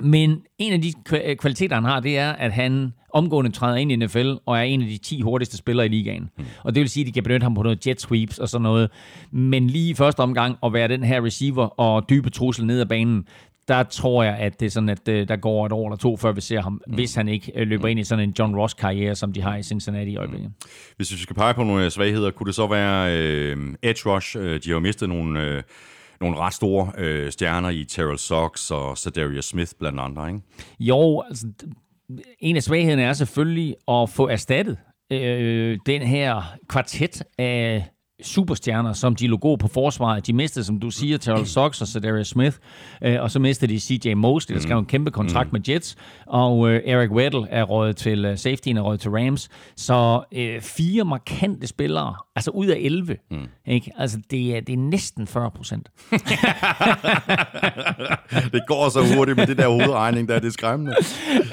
Men en af de kvaliteter, han har, det er, at han omgående træder ind i NFL og er en af de 10 hurtigste spillere i ligaen. Mm. Og det vil sige, at de kan benytte ham på noget jet sweeps og sådan noget. Men lige i første omgang at være den her receiver og dybe trussel ned ad banen, der tror jeg, at det er sådan, at øh, der går et år eller to, før vi ser ham, mm. hvis han ikke øh, løber mm. ind i sådan en John Ross-karriere, som de har i Cincinnati i øjeblikket. Mm. Hvis vi skal pege på nogle svagheder, kunne det så være øh, edge rush? Øh, de har jo mistet nogle... Øh nogle ret store øh, stjerner i Terrell Sox og Sadarius Smith blandt andre, ikke? Jo, altså, en af svaghederne er selvfølgelig at få erstattet øh, den her kvartet af superstjerner, som de logo på forsvaret. De mistede, som du siger, Terrell Sox og Cedarius Smith, øh, og så mistede de CJ Mosley, der skrev en kæmpe kontrakt mm. med Jets, og øh, Eric Weddle er rådet til uh, safety er rådet til Rams. Så øh, fire markante spillere, altså ud af 11, mm. ikke? Altså det er, det er næsten 40 procent. det går så hurtigt med det der hovedregning, der er det skræmmende.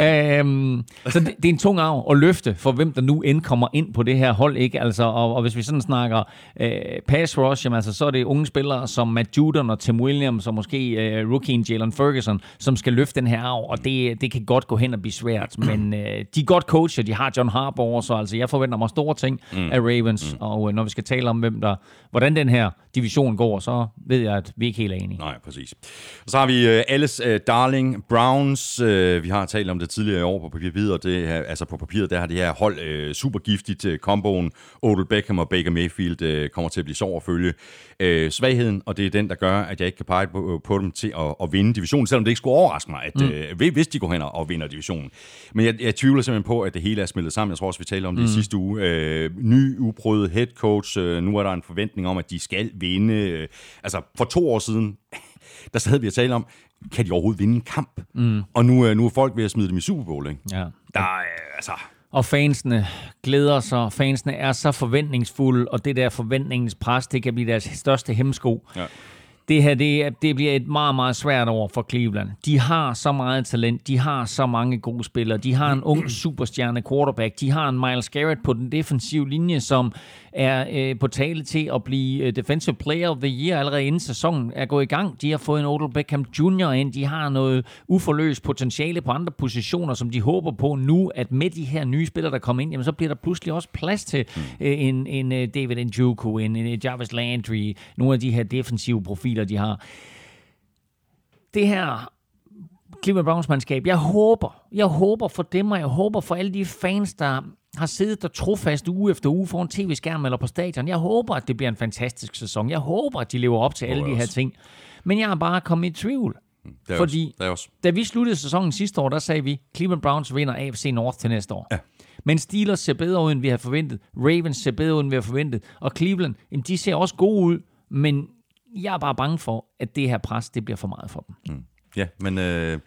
øhm, så det, det, er en tung arv at løfte for hvem der nu end kommer ind på det her hold, ikke? Altså, og, og hvis vi sådan snakker øh, pass rush, jamen, altså, så er det unge spillere som Matt Judon og Tim Williams og måske øh, rookien Jalen Ferguson, som skal løfte den her arv, og det, det kan godt gå hen og blive svært, men øh, de er godt coacher, de har John Harbaugh, så altså, jeg forventer mig store ting mm. af Ravens, mm. og øh, når vi skal tale om, hvem der, hvordan den her division går, så ved jeg, at vi ikke helt er enige. Nej, præcis. Og så har vi uh, Alice uh, Darling Browns. Uh, vi har talt om det tidligere i år på papiret, det altså på papiret, der har det her hold uh, super giftigt uh, komboen. Odell Beckham og Baker Mayfield uh, kommer til at blive sår at følge. Uh, svagheden, og det er den, der gør, at jeg ikke kan pege på, på dem til at, at vinde divisionen, selvom det ikke skulle overraske mig, at, mm. uh, hvis de går hen og vinder divisionen. Men jeg, jeg tvivler simpelthen på, at det hele er smeltet sammen. Jeg tror også, vi talte om det mm. i sidste uge. Uh, ny, uprøvet head coach. Uh, nu er der en forventning om, at de skal vinde. Altså, for to år siden, der sad vi og talte om, kan de overhovedet vinde en kamp? Mm. Og nu, øh, nu er folk ved at smide dem i Super Bowl, ikke? Ja. Der er, altså... Og fansene glæder sig. Fansene er så forventningsfulde, og det der forventningens pres, det kan blive deres største hemsko. Ja. Det her, det, det bliver et meget, meget svært år for Cleveland. De har så meget talent, de har så mange gode spillere, de har en ung superstjerne quarterback, de har en Miles Garrett på den defensive linje, som er øh, på tale til at blive øh, Defensive Player of the Year allerede inden sæsonen er gået i gang. De har fået en Odell Beckham Jr. ind, de har noget uforløst potentiale på andre positioner, som de håber på nu, at med de her nye spillere, der kommer ind, jamen, så bliver der pludselig også plads til øh, en, en øh, David Njoku, en, en Jarvis Landry, nogle af de her defensive profiler, de har. Det her Cleveland Browns mandskab, jeg håber, jeg håber for dem, og jeg håber for alle de fans, der har siddet der trofast uge efter uge foran tv-skærmen eller på stadion. Jeg håber, at det bliver en fantastisk sæson. Jeg håber, at de lever op til alle de her også. ting. Men jeg er bare kommet i tvivl. Det er Fordi også, det er også. da vi sluttede sæsonen sidste år, der sagde vi, Cleveland Browns vinder AFC North til næste år. Ja. Men Steelers ser bedre ud, end vi havde forventet. Ravens ser bedre ud, end vi havde forventet. Og Cleveland, jamen, de ser også gode ud, men jeg er bare bange for, at det her pres, det bliver for meget for dem. Ja, men øh,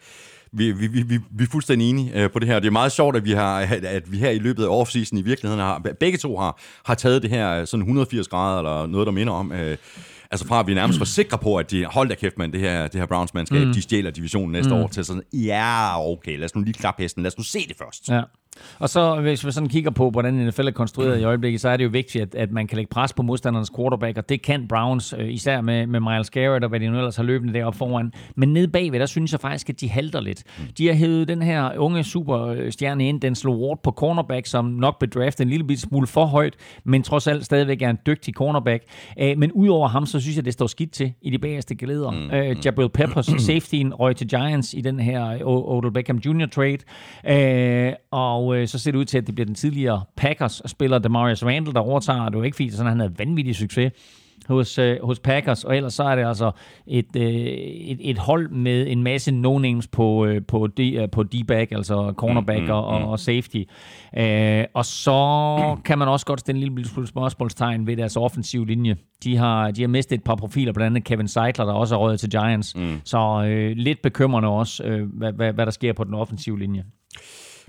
vi, vi, vi, vi, vi er fuldstændig enige øh, på det her. Det er meget sjovt, at vi, har, at vi her i løbet af offseason i virkeligheden har, begge to har, har taget det her øh, sådan 180 grader, eller noget, der minder om. Øh, altså fra at vi nærmest var sikre på, at de, hold da kæft, man, det her, det her Browns-mandskab, mm. de stjæler divisionen næste mm. år, til sådan, ja, okay, lad os nu lige klappe hesten, lad os nu se det først. Ja. Og så hvis vi sådan kigger på, hvordan NFL er konstrueret i øjeblikket, så er det jo vigtigt, at, at man kan lægge pres på modstandernes quarterback, og det kan Browns, øh, især med, med Miles Garrett og hvad de nu ellers har løbende deroppe foran. Men nede bagved, der synes jeg faktisk, at de halter lidt. De har hævet den her unge superstjerne ind, den slog Ward på cornerback, som nok blev draftet en lille smule for højt, men trods alt stadigvæk er en dygtig cornerback. Øh, Men udover ham, så synes jeg, det står skidt til i de bagerste geleder. Mm. Øh, Jabril Peppers, safetyen, røg til Giants i den her Odell Beckham Jr. trade. Øh, og øh, så ser det ud til, at det bliver den tidligere Packers-spiller, Demarius Randall, der overtager. Det er jo ikke fordi, sådan, han havde vanvittig succes hos, øh, hos Packers, og ellers så er det altså et, øh, et, et hold med en masse no-names på, øh, på, D, øh, på D-back, altså cornerback mm, mm, og, og safety. Øh, og så kan man også godt stille en lille smule spørgsmålstegn ved deres offensive linje. De har, de har mistet et par profiler, blandt andet Kevin Seidler, der også er røget til Giants. Mm. Så øh, lidt bekymrende også, øh, hvad, hvad, hvad der sker på den offensive linje.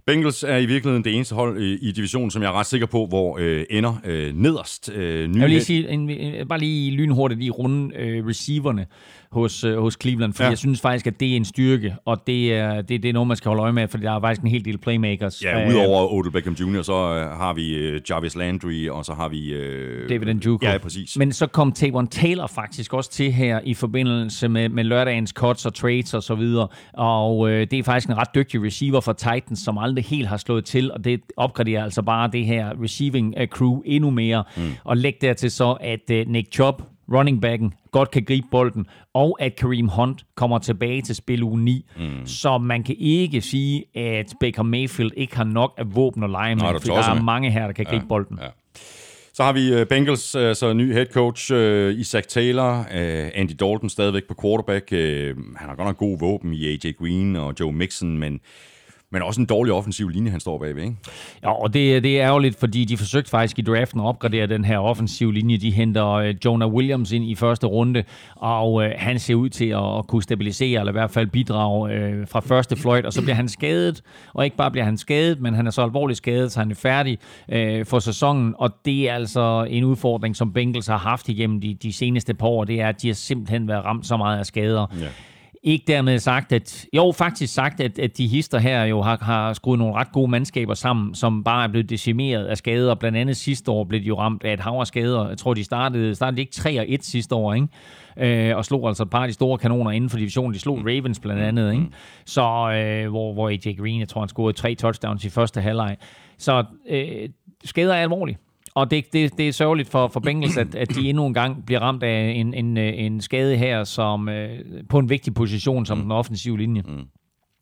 Bengals er i virkeligheden det eneste hold i, i divisionen, som jeg er ret sikker på, hvor øh, ender øh, nederst. Øh, nye Jeg vil lige sige, en, en, bare lige lynhurtigt lige runde øh, receiverne hos, øh, hos Cleveland, fordi Ja. jeg synes faktisk, at det er en styrke, og det er, det, det er noget, man skal holde øje med, fordi der er faktisk en hel del playmakers. Ja, Øh, udover Odell Beckham Jr., så øh, har vi Jarvis Landry, og så har vi... Øh, David Njoku. Ja, præcis. Men så kom Tavon Taylor faktisk også til her i forbindelse med, med lørdagens cuts og trades og så videre. Og øh, det er faktisk en ret dygtig receiver for Titans, som aldrig helt har slået til, og det opgraderer altså bare det her receiving crew endnu mere. Mm. Og læg dertil så, at øh, Nick Chubb, running backen, godt kan gribe bolden, og at Kareem Hunt kommer tilbage til spil uge 9. Mm. Så man kan ikke sige, at Baker Mayfield ikke har nok af våben at lege med, for der er med. mange her, der kan gribe bolden. Ja. Så har vi øh, Bengals, altså ny head coach, øh, Isaac Taylor, Andy Dalton stadigvæk på quarterback. Han har godt nok god våben i AJ Green og Joe Mixon, men, men også en dårlig offensiv linje, han står bagved, ikke? Ja, og det, det er ærgerligt, fordi de forsøgte faktisk i draften at opgradere den her offensiv linje. De henter øh, Jonah Williams ind i første runde, og øh, han ser ud til at, at kunne stabilisere, eller i hvert fald bidrage øh, fra første fløjt, og så bliver han skadet. Og ikke bare bliver han skadet, men han er så alvorligt skadet, så han er færdig øh, for sæsonen, og det er altså en udfordring, som Bengals har haft igennem de, de seneste par år, det er, at de har simpelthen været ramt så meget af skader. Ja. Ikke dermed sagt, at... Jo, faktisk sagt, at, at de hister her jo har, har skruet nogle ret gode mandskaber sammen, som bare er blevet decimeret af skader. Blandt andet sidste år blev de jo ramt af et hav af skader. Jeg tror, de startede, startede ikke 3 og 1 sidste år, ikke? Øh, og slog altså et par af de store kanoner inden for divisionen. De slog Ravens blandt andet, ikke? Så, øh, hvor, hvor AJ Green, jeg tror, han scorede tre touchdowns i første halvleg. Så øh, skader er alvorlige. Og det, det, det er sørgeligt for, for Bengals, at, at de endnu en gang bliver ramt af en, en, øh, en skade her som, øh, på en vigtig position som den offensive linje. Mm.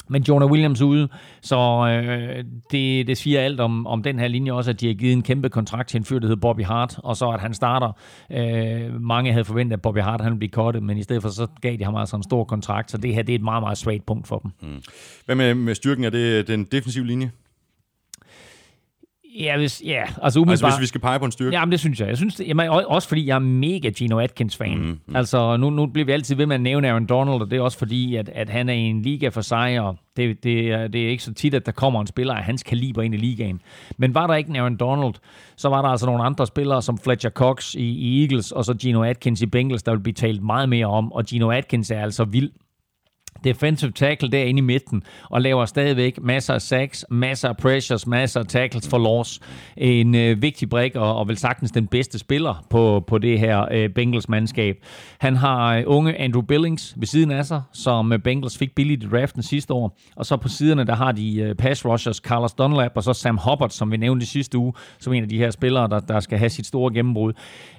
Men Jonah Williams ude, så øh, det, det siger alt om, om den her linje også, at de har givet en kæmpe kontrakt til en fyr, der hedder Bobby Hart, og så at han starter. Øh, mange havde forventet, at Bobby Hart han ville blive kottet, men i stedet for så gav de ham altså en stor kontrakt, så det her det er et meget, meget svagt punkt for dem. Hvad med, med styrken af det, den defensive linje? Ja, hvis, ja altså Altså, umiddelbart... hvis vi skal pege på en styrke. Ja, men det synes jeg. Jeg synes, det, jamen, og- også fordi jeg er mega Gino Atkins-fan. Mm, mm. Altså, nu, nu bliver vi altid ved med at nævne Aaron Donald, og det er også fordi, at, at han er i en liga for sig, og det, det, er, det er ikke så tit, at der kommer en spiller af hans kaliber ind i ligaen. Men var der ikke en Aaron Donald, så var der altså nogle andre spillere, som Fletcher Cox i, i Eagles, og så Gino Atkins i Bengals, der vil blive talt meget mere om, og Gino Atkins er altså vild defensive tackle derinde i midten, og laver stadigvæk masser af sacks, masser af pressures, masser af tackles for loss. En øh, vigtig brik, og, og vel sagtens den bedste spiller på, på det her øh, Bengals-mandskab. Han har øh, unge Andrew Billings ved siden af sig, som øh, Bengals fik billigt i draften sidste år. Og så på siderne, der har de øh, pass rushers Carlos Dunlap, og så Sam Hubbard, som vi nævnte sidste uge, som en af de her spillere, der, der skal have sit store gennembrud.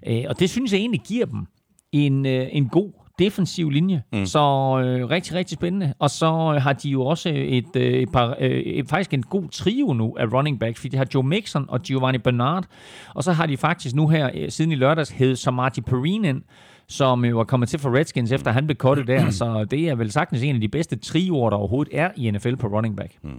Øh, og det synes jeg egentlig giver dem en, øh, en god defensiv linje. Mm. Så øh, rigtig, rigtig spændende. Og så øh, har de jo også et, øh, et par, øh, faktisk en god trio nu af running backs, fordi de har Joe Mixon og Giovanni Bernard. Og så har de faktisk nu her, øh, siden i lørdags, hed Samarti Perine ind, som jo var kommet til for Redskins, efter han blev kottet der. Så det er vel sagtens en af de bedste trioer, der overhovedet er i NFL på running back. Mm.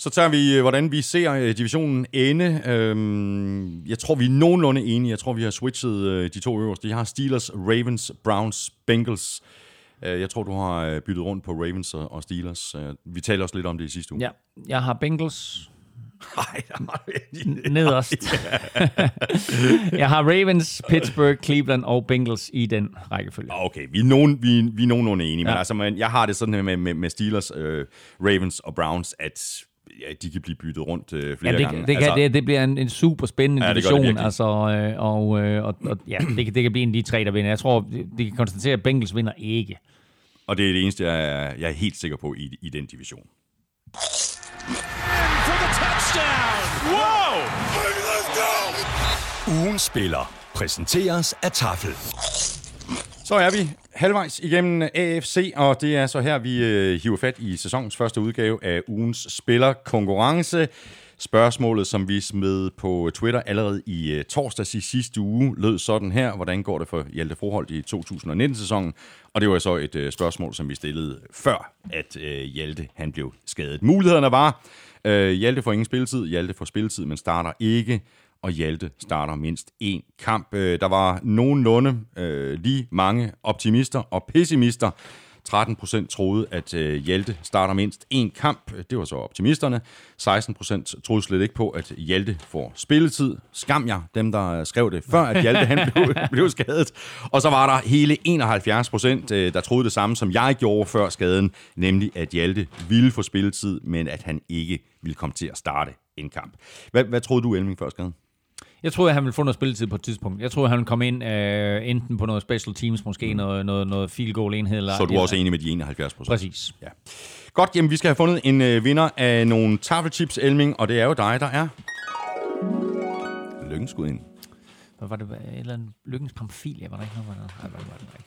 Så tager vi, øh, hvordan vi ser øh, divisionen ende. Øhm, jeg tror, vi er nogenlunde enige. Jeg tror, vi har switchet øh, de to øverste. Jeg har Steelers, Ravens, Browns, Bengals. Jeg tror, du har byttet rundt på Ravens og Steelers. Vi talte også lidt om det i sidste uge. Ja, jeg har Bengals Nej, nederst. jeg har Ravens, Pittsburgh, Cleveland og Bengals i den rækkefølge. Okay, vi er, nogen, vi, vi er nogenlunde enige, ja. men Ja. altså, man, jeg har det sådan med, med, med Steelers, øh, Ravens og Browns, at ja, de kan blive byttet rundt øh, flere Ja, det, gange. det, kan, det, det bliver en, en super spændende Ja, ja, det det division, altså, øh, og, øh, og, og ja, det, kan, det kan blive en af de tre, der vinder. Jeg tror, det, kan konstatere, at Bengals vinder ikke. Og det er det eneste, jeg er, jeg er helt sikker på i, i den division. for the touchdown. Whoa! Ugens spiller præsenteres af Tafel. Så er vi halvvejs igennem AFC, og det er så her, vi øh, hiver fat i sæsonens første udgave af ugens spillerkonkurrence. Spørgsmålet, som vi smed på Twitter allerede i øh, torsdags i sidste uge, lød sådan her. Hvordan går det for Hjalte Froholt i 2019-sæsonen? Og det var så et øh, spørgsmål, som vi stillede før, at øh, Hjalte han blev skadet. Mulighederne var, øh, Hjalte får ingen spilletid, Hjalte får spilletid, men starter ikke og Hjalte starter mindst én kamp. Øh, Der var nogenlunde øh, lige mange optimister og pessimister. 13 procent troede, at øh, Hjalte starter mindst én kamp. Det var så optimisterne. 16 procent troede slet ikke på, at Hjalte får spilletid. Skam jer, dem der skrev det før, at Hjalte han blev, blev skadet. Og så var der hele 71 procent, øh, der troede det samme, som jeg gjorde før skaden, nemlig at Hjalte ville få spilletid, men at han ikke ville komme til at starte en kamp. Hvad, hvad troede du, Elming, før skaden? Jeg troede, han ville få noget spilletid på et tidspunkt. Jeg troede, han ville komme ind øh, enten på noget special teams, måske mm. noget, noget, noget field goal enhed. Eller, Så er du også enig med de 71 procent? Præcis. Ja. Godt, jamen vi skal have fundet en øh, vinder af nogle taffelchips, Elming, og det er jo dig, der er... Lykkenskud ind. Hvad var det? Et eller andet lykkens pamfil, jeg var der ikke noget, var der? Var kan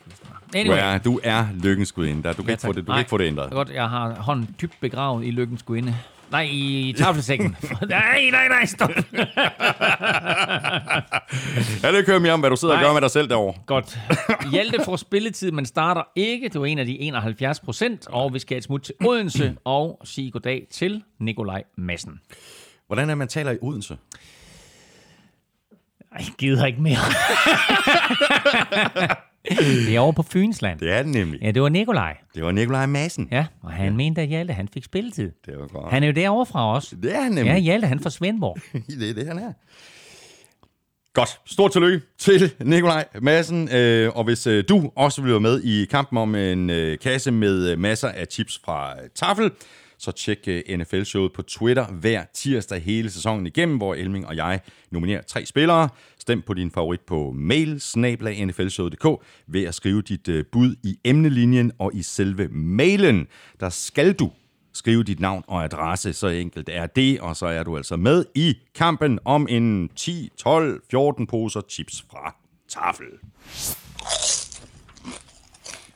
ikke Anyway. er, du er lykkenskud ind. Der. Du kan, Ja, ikke, få det, du kan ikke få det ændret. Er godt, jeg har hånden dybt begravet i lykkens guinde. Nej, i tafelsækken. nej, nej, nej, stop. Ja, det kører mere om, hvad du sidder og Nej. gør med dig selv derovre. Godt. Hjalte får spilletid, men starter ikke. Det var en af de 71 procent. Og vi skal et smut til Odense og sige goddag til Nikolaj Madsen. Hvordan er man taler i Odense? Jeg gider ikke mere. det er over på Fynsland. Det er det nemlig. Ja, det var Nikolaj. Det var Nikolaj Madsen. Ja, og han ja. mente, at Hjalte han fik spilletid. Det var godt. Han er jo derovre fra os. Det er han Ja, nemlig. Hjalte han fra Svendborg. det er det, han er. Godt. Stort tillykke til Nikolaj Madsen. Øh, og hvis øh, du også vil være med i kampen om en øh, kasse med øh, masser af tips fra øh, Tafel, så tjek øh, NFL-showet på Twitter hver tirsdag hele sæsonen igennem, hvor Elming og jeg nominerer tre spillere. Stem på din favorit på mail, snablag.nflshowet.dk, ved at skrive dit øh, bud i emnelinjen og i selve mailen. Der skal du skrive dit navn og adresse, så enkelt er det, og så er du altså med i kampen om en 10, 12, 14 poser chips fra Tafel.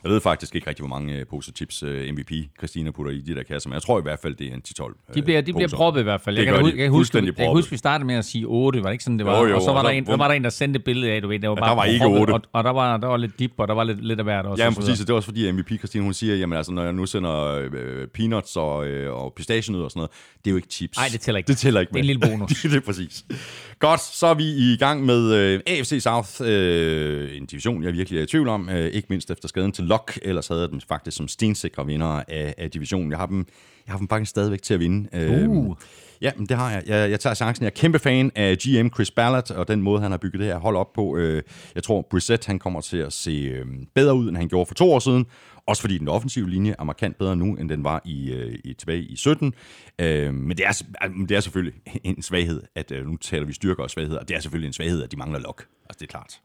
Jeg ved faktisk ikke rigtig, hvor mange øh, poser chips øh, MVP Christina putter i de der kasser, men jeg tror i hvert fald, det er en 10-12 De bliver, de bliver poser. proppet i hvert fald. Det Jeg kan, gør da de. jeg kan huske, jeg kan huske, vi startede med at sige 8, var det ikke sådan, det var? Jo, jo, og så var, og der, der- en, der var der en, der sendte billede af, du ved, det var bare var ikke proppet, otte. Og, og der, var, der var lidt dip, og der var lidt, lidt af hvert også. Ja, men præcis, og det er også fordi MVP Christine, hun siger, jamen altså, når jeg nu sender øh, peanuts og, øh, og pistachienødder og sådan noget, det er jo ikke chips. Ej, det tæller ikke. Det tæller ikke Det er en med. lille bonus. det er præcis. Godt, så er vi i gang med øh, AFC South, øh, en division, jeg virkelig er i tvivl om, øh, ikke mindst efter skaden til Lok, ellers havde jeg dem faktisk som stensikre vinder af, af divisionen. Jeg har dem, jeg har dem faktisk stadigvæk til at vinde. Øh, Uh. Ja, men det har jeg. jeg. Jeg tager chancen. Jeg er kæmpe fan af GM Chris Ballard, og den måde, han har bygget det her hold op på. Øh, Jeg tror, Brissett han kommer til at se øh, bedre ud, end han gjorde for to år siden. Også fordi den offensive linje er markant bedre nu, end den var i, øh, i tilbage i 17. Øh, Men det er, men det er selvfølgelig en svaghed, at øh, nu taler vi styrker og svagheder, og det er selvfølgelig en svaghed, at de mangler lok. Altså, det er klart.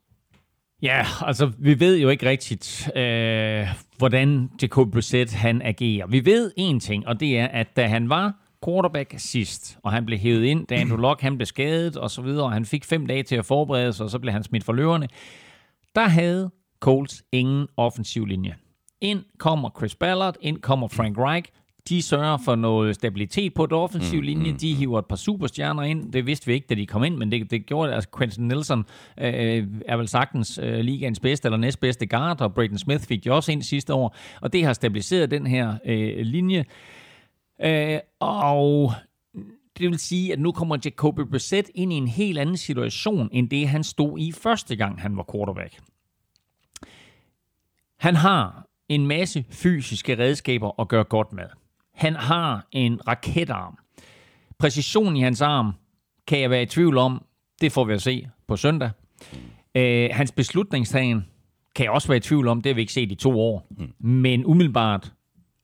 Ja, altså vi ved jo ikke rigtigt, øh, hvordan Jacob Brissett han agerer. Vi ved én ting, og det er, at da han var quarterback sidst, og han blev hævet ind, da Andrew Luck han blev skadet og så videre, og han fik fem dage til at forberede sig, og så blev han smidt for løverne, der havde Colts ingen offensiv linje. Ind kommer Chris Ballard, ind kommer Frank Reich, de sørger for noget stabilitet på den offensive Mm, linje. De hiver et par superstjerner ind. Det vidste vi ikke, da de kom ind, men det, det gjorde det. Altså, Quentin Nelson øh, er vel sagtens øh, ligaens bedste eller næstbedste guard, og Braden Smith fik de også ind sidste år. Og det har stabiliseret den her øh, linje. Øh, og det vil sige, at nu kommer Jacoby Brissett ind i en helt anden situation, end det han stod i første gang, han var quarterback. Han har en masse fysiske redskaber at gøre godt med. Han har en raketarm. Præcision i hans arm kan jeg være i tvivl om. Det får vi at se på søndag. Øh, hans beslutningstagen kan jeg også være i tvivl om. Det har vi ikke set i to år. Men umiddelbart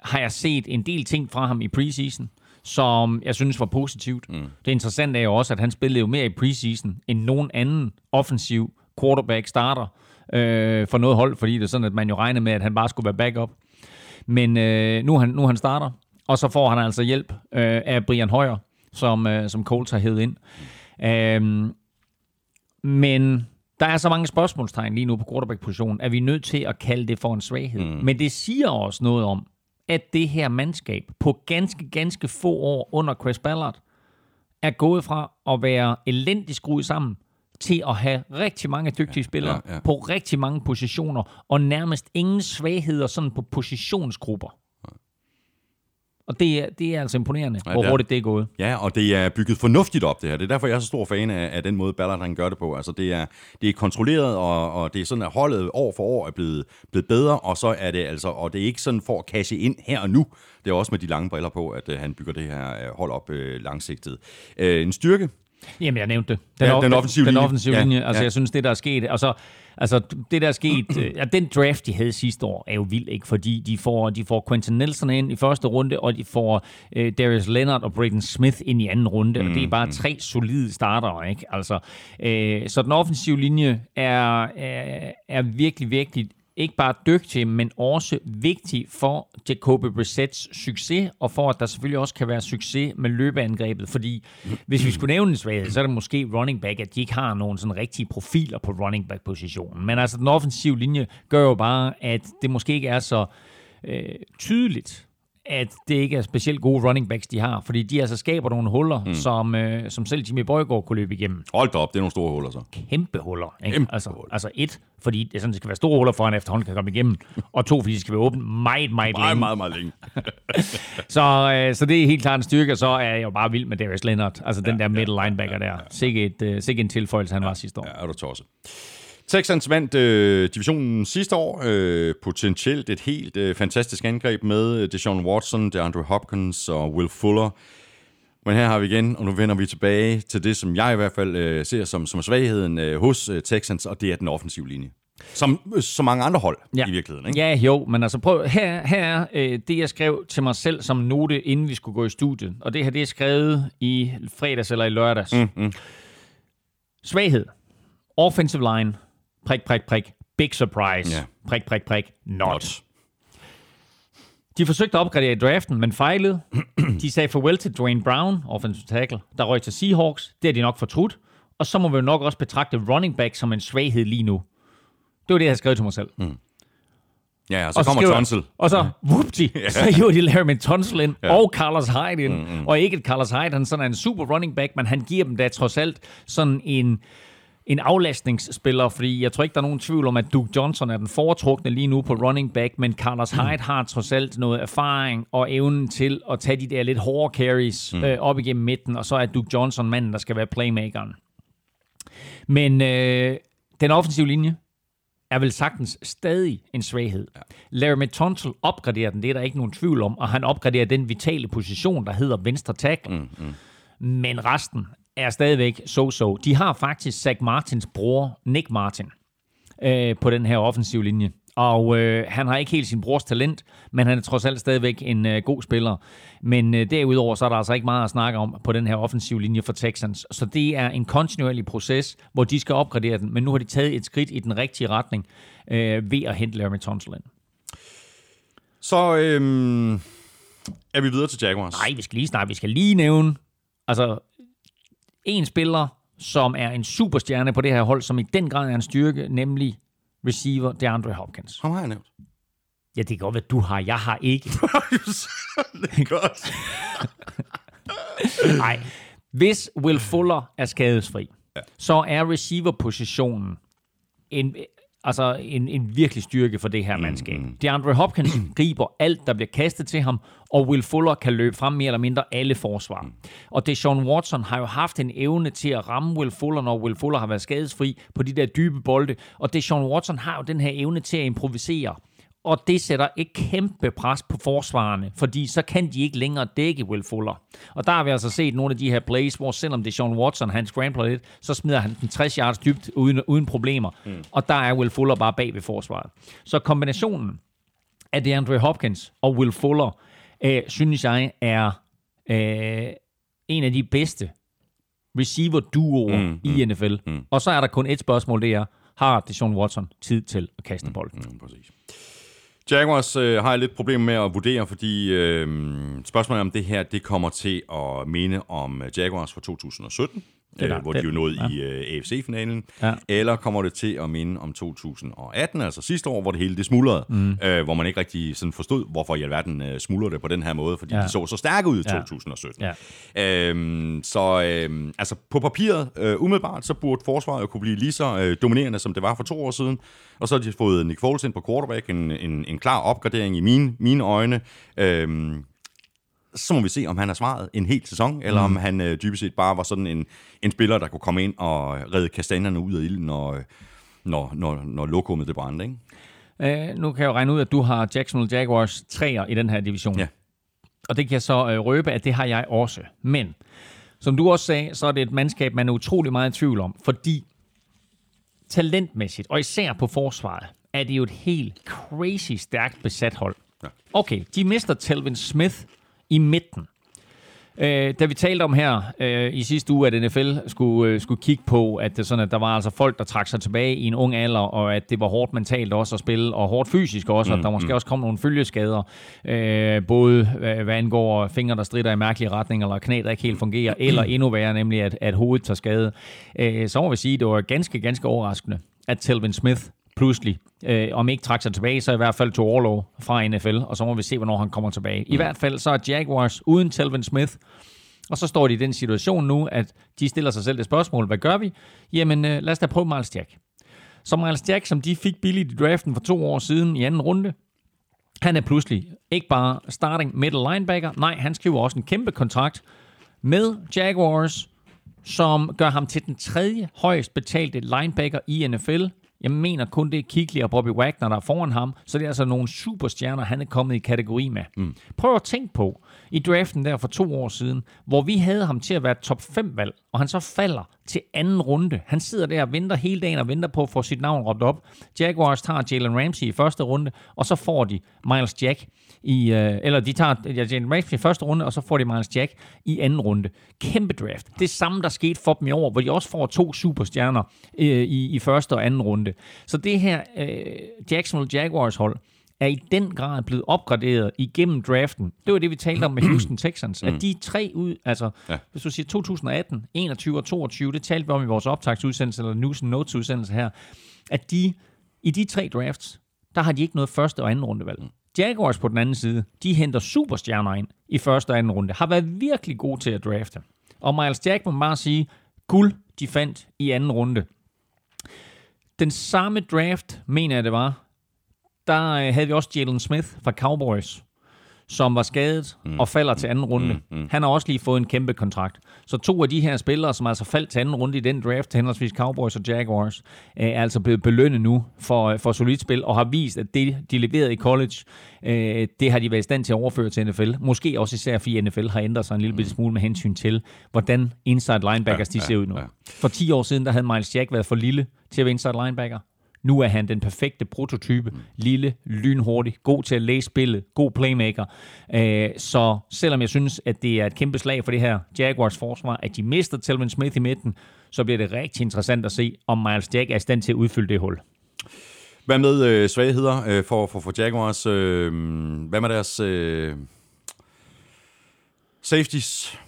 har jeg set en del ting fra ham i preseason, som jeg synes var positivt. Mm. Det interessante er jo også, at han spillede jo mere i preseason end nogen anden offensiv quarterback starter øh, for noget hold, fordi det er sådan, at man jo regner med, at han bare skulle være backup. Men øh, nu, han, nu han starter, og så får han altså hjælp øh, af Brian Højer, som, øh, som Colts har hævet ind. Øhm, men der er så mange spørgsmålstegn lige nu på quarterback-positionen, at vi er nødt til at kalde det for en svaghed. Mm. Men det siger også noget om, at det her mandskab på ganske, ganske få år under Chris Ballard er gået fra at være elendigt skruet sammen til at have rigtig mange dygtige spillere ja, ja. på rigtig mange positioner, og nærmest ingen svagheder sådan på positionsgrupper. Og det er, det er altså imponerende, Ja, hvor er- hurtigt det er gået. Ja, og det er bygget fornuftigt op, det her. Det er derfor, jeg er så stor fan af, af den måde, Ballard han gør det på. Altså, det er, det er kontrolleret, og, og det er sådan, at holdet år for år er blevet, blevet bedre, og så er det altså, og det er ikke sådan for at cashe ind her og nu. Det er også med de lange briller på, at uh, han bygger det her uh, hold op uh, langsigtet. Uh, en styrke, Jamen, jeg nævnte det. Ja, off- den offensive den linje. offensive Ja, linje. Altså, ja. jeg synes, det der er sket... Altså, altså det der er sket... øh, ja, den draft, de havde sidste år, er jo vild, ikke? Fordi de får, de får Quentin Nelson ind i første runde, og de får øh, Darius Leonard og Braden Smith ind i anden runde. Mm, og det er bare tre solide starter, ikke? Altså, øh, så den offensive linje er, er, er virkelig, virkelig ikke bare dygtig, men også vigtig for Jacoby Brissets succes, og for at der selvfølgelig også kan være succes med løbeangrebet. Fordi hvis vi skulle nævne en svaghed, så er det måske running back, at de ikke har nogen sådan rigtige profiler på running back-positionen. Men altså den offensive linje gør jo bare, at det måske ikke er så øh, tydeligt, at det ikke er specielt gode running backs, de har. Fordi de altså skaber nogle huller, mm. som, øh, som selv Jimmy Bøjgaard kunne løbe igennem hold da op, det er nogle store huller så. kæmpe huller. Ikke? Kæmpe altså, huller. altså et, fordi det, sådan, det skal være store huller, for han efterhånden kan komme igennem. Og to, fordi det skal være åbent meget, meget Meget, længe. meget, meget længe. Så, øh, så det er helt klart en styrke, og så er jeg jo bare vild med Darius Leonard. Altså den der middle linebacker der. Sikke, et, øh, sikke en tilføjelse, han var sidste år. Ja, er du tosset. Texans vandt øh, divisionen sidste år. Øh, potentielt et helt øh, fantastisk angreb med øh, Deshaun Watson, DeAndre Hopkins og Will Fuller. Men her har vi igen, og nu vender vi tilbage til det, som jeg i hvert fald øh, ser som, som svagheden øh, hos øh, Texans, og det er den offensive linje. Som øh, så mange andre hold ja. i virkeligheden. Ikke? Ja, jo, men altså prøv, her, her er øh, det, jeg skrev til mig selv som note, inden vi skulle gå i studiet. Og det her, det er skrevet i fredags eller i lørdags. Mm, mm. Svaghed. Offensive line. Prik, prik, prik. Big surprise. Ja. Prik, prik, prik. Not. De forsøgte at opgradere draften, men fejlede. De sagde farvel til Dwayne Brown, offensive tackle, der røg til Seahawks. Det har de nok fortrudt. Og så må vi jo nok også betragte running back som en svaghed lige nu. Det var det, jeg havde skrevet til mig selv. Mm. Ja, og så kommer skriver-. Og så, whoopty, så hiver de Larry Tunsil ind, Ja. og Carlos Hyde ind. Mm, mm. Og ikke Carlos Hyde, han sådan er en super running back, men han giver dem da trods alt sådan en, en aflastningsspiller, fordi jeg tror ikke, der er nogen tvivl om, at Duke Johnson er den foretrukne lige nu på running back, men Carlos Hyde har trods alt noget erfaring og evnen til at tage de der lidt hårde carries mm. øh, op igennem midten, og så er Duke Johnson manden, der skal være playmakeren. Men øh, den offensive linje er vel sagtens stadig en svaghed. Ja. Larry Tunsil opgraderer den, det er der ikke nogen tvivl om, og han opgraderer den vitale position, der hedder venstre tackle. Mm, mm. Men resten er stadigvæk so-so. De har faktisk Zach Martins bror, Nick Martin, øh, på den her offensive linje. Og øh, han har ikke helt sin brors talent, men han er trods alt stadigvæk en øh, god spiller. Men øh, derudover så er der altså ikke meget at snakke om på den her offensive linje for Texans. Så det er en kontinuerlig proces, hvor de skal opgradere den. Men nu har de taget et skridt i den rigtige retning øh, ved at hente Larry Tunsil ind. Så øhm, er vi videre til Jaguars. Nej, vi skal lige snakke. Vi skal lige nævne altså, en spiller, som er en superstjerne på det her hold, som i den grad er en styrke, nemlig receiver DeAndre Hopkins. Ham har jeg nævnt. Ja, det kan godt være, du har. Jeg har ikke. det er godt. Nej. Hvis Will Fuller er skadesfri, ja. så er receiver-positionen en, altså en, en virkelig styrke for det her mandskab. Mm. DeAndre Hopkins griber alt, der bliver kastet til ham, og Will Fuller kan løbe frem mere eller mindre alle forsvar. Og Deshaun Watson har jo haft en evne til at ramme Will Fuller, når Will Fuller har været skadesfri på de der dybe bolde. Og Deshaun Watson har jo den her evne til at improvisere. Og det sætter et kæmpe pres på forsvarerne, fordi så kan de ikke længere dække Will Fuller. Og der har vi altså set nogle af de her plays, hvor selvom det er Sean Watson, han scrambler lidt, så smider han den 60 yards dybt uden, uden problemer. Mm. Og der er Will Fuller bare bag ved forsvaret. Så kombinationen af DeAndre Hopkins og Will Fuller, øh, synes jeg, er øh, en af de bedste receiver-duoer mm, i NFL. Mm. Og så er der kun et spørgsmål, det er, har Deshaun Watson tid til at kaste bolden? Mm, præcis. Jaguars øh, har jeg lidt problemer med at vurdere, fordi øh, spørgsmålet om det her det kommer til at minde om øh, Jaguars fra 2017, er øh, hvor de Det- jo nåede ja. i øh, AFC-finalen, Ja. eller kommer det til at minde om 2018, altså sidste år, hvor det hele det smuldrede, mm. øh, hvor man ikke rigtig sådan forstod, hvorfor i alverden øh, smuldrede det på den her måde, fordi Ja. de så så stærke ud i Ja. 2017. Ja. Øhm, så øhm, altså på papiret, øh, umiddelbart, så burde forsvaret jo kunne blive lige så øh, dominerende, som det var for to år siden. Og så har de fået Nick Foles ind på quarterback, en, en, en klar opgradering i mine, mine øjne. Øhm, så må vi se, om han har svaret en hel sæson, eller Mm. om han øh, dybest set bare var sådan en, en spiller, der kunne komme ind og redde kastanjerne ud af ilden, når, når, når, når lokummet det brændte. Ikke? Øh, nu kan jeg jo regne ud, at du har Jacksonville Jaguars træer i den her division. Ja. Og det kan jeg så øh, røbe, at det har jeg også. Men, som du også sagde, så er det et mandskab, man er utrolig meget i tvivl om, fordi talentmæssigt, og især på forsvaret, er det jo et helt crazy stærkt besat hold. Ja. Okay, de mister Telvin Smith i midten. Øh, da vi talte om her øh, i sidste uge, at NFL skulle, øh, skulle kigge på, at, det sådan, at der var altså folk, der trak sig tilbage i en ung alder, og at det var hårdt mentalt også at spille, og hårdt fysisk også, mm, og der måske også kom nogle følgeskader, øh, både øh, hvad angår fingre, der strider i mærkelige retninger, eller knæ, der ikke helt fungerer, eller endnu værre, nemlig at, at hovedet tager skade. Øh, så må vi sige, at det var ganske, ganske overraskende, at Telvin Smith pludselig, øh, om ikke trak sig tilbage, så i hvert fald tog overlov fra NFL, og så må vi se, hvornår han kommer tilbage. I hvert fald så er Jaguars uden Telvin Smith, og så står de i den situation nu, at de stiller sig selv det spørgsmål, hvad gør vi? Jamen, øh, lad os da prøve Miles Jack. Så Miles Jack, som de fik billigt i draften for to år siden i anden runde, han er pludselig ikke bare starting middle linebacker, nej, han skriver også en kæmpe kontrakt med Jaguars, som gør ham til den tredje højst betalte linebacker i NFL. Jeg mener kun det er Kigley og Bobby Wagner, der er foran ham, så det er altså nogle superstjerner, han er kommet i kategori med. Mm. Prøv at tænke på, i draften der for to år siden, hvor vi havde ham til at være top 5 valg, og han så falder til anden runde. Han sidder der og venter hele dagen og venter på at få sit navn råbt op. Jaguars tager Jalen Ramsey i første runde, og så får de Miles Jack i, øh, eller de tager ja, Jalen Ramsey i første runde, og så får de Miles Jack i anden runde. Kæmpe draft. Det samme, der skete for dem i år, hvor de også får to superstjerner øh, i, i første og anden runde. Så det her øh, Jacksonville Jaguars hold, er i den grad blevet opgraderet igennem draften. Det var det, vi talte om med Houston Texans. At de tre ud, altså ja. hvis du siger 2018, 21 og 22, det talte vi om i vores optagsudsendelse, eller News and Notes udsendelse her, at de i de tre drafts der har de ikke noget første og anden rundevalg. Jaguars på den anden side, de henter superstjerner ind i første og anden runde, har været virkelig gode til at drafte. Og Miles Jack må bare sige, guld de fandt i anden runde. Den samme draft, mener jeg det var, der øh, havde vi også Jalen Smith fra Cowboys, som var skadet mm. og falder til anden runde. Mm, mm. Han har også lige fået en kæmpe kontrakt. Så to af de her spillere, som altså faldt til anden runde i den draft, henholdsvis Cowboys og Jaguars, øh, er altså blevet belønnet nu for, øh, for solidt spil, og har vist, at det, de leverede i college, det har de været i stand til at overføre til NFL. Måske også især, fordi NFL har ændret sig en lille mm. smule med hensyn til, hvordan inside linebackers ja, de ser ud nu. Ja, ja. For 10 år siden, der havde Miles Jack været for lille til at være inside linebacker. Nu er han den perfekte prototype. Lille, lynhurtig, god til at læse spillet, god playmaker. Øh, så selvom jeg synes, at det er et kæmpe slag for det her Jaguars forsvar, at de mister Telvin Smith i midten, så bliver det rigtig interessant at se, om Miles Jack er i stand til at udfylde det hul. Hvad med øh, svagheder øh, for, for, for Jaguars? Øh, hvad med deres øh, safeties?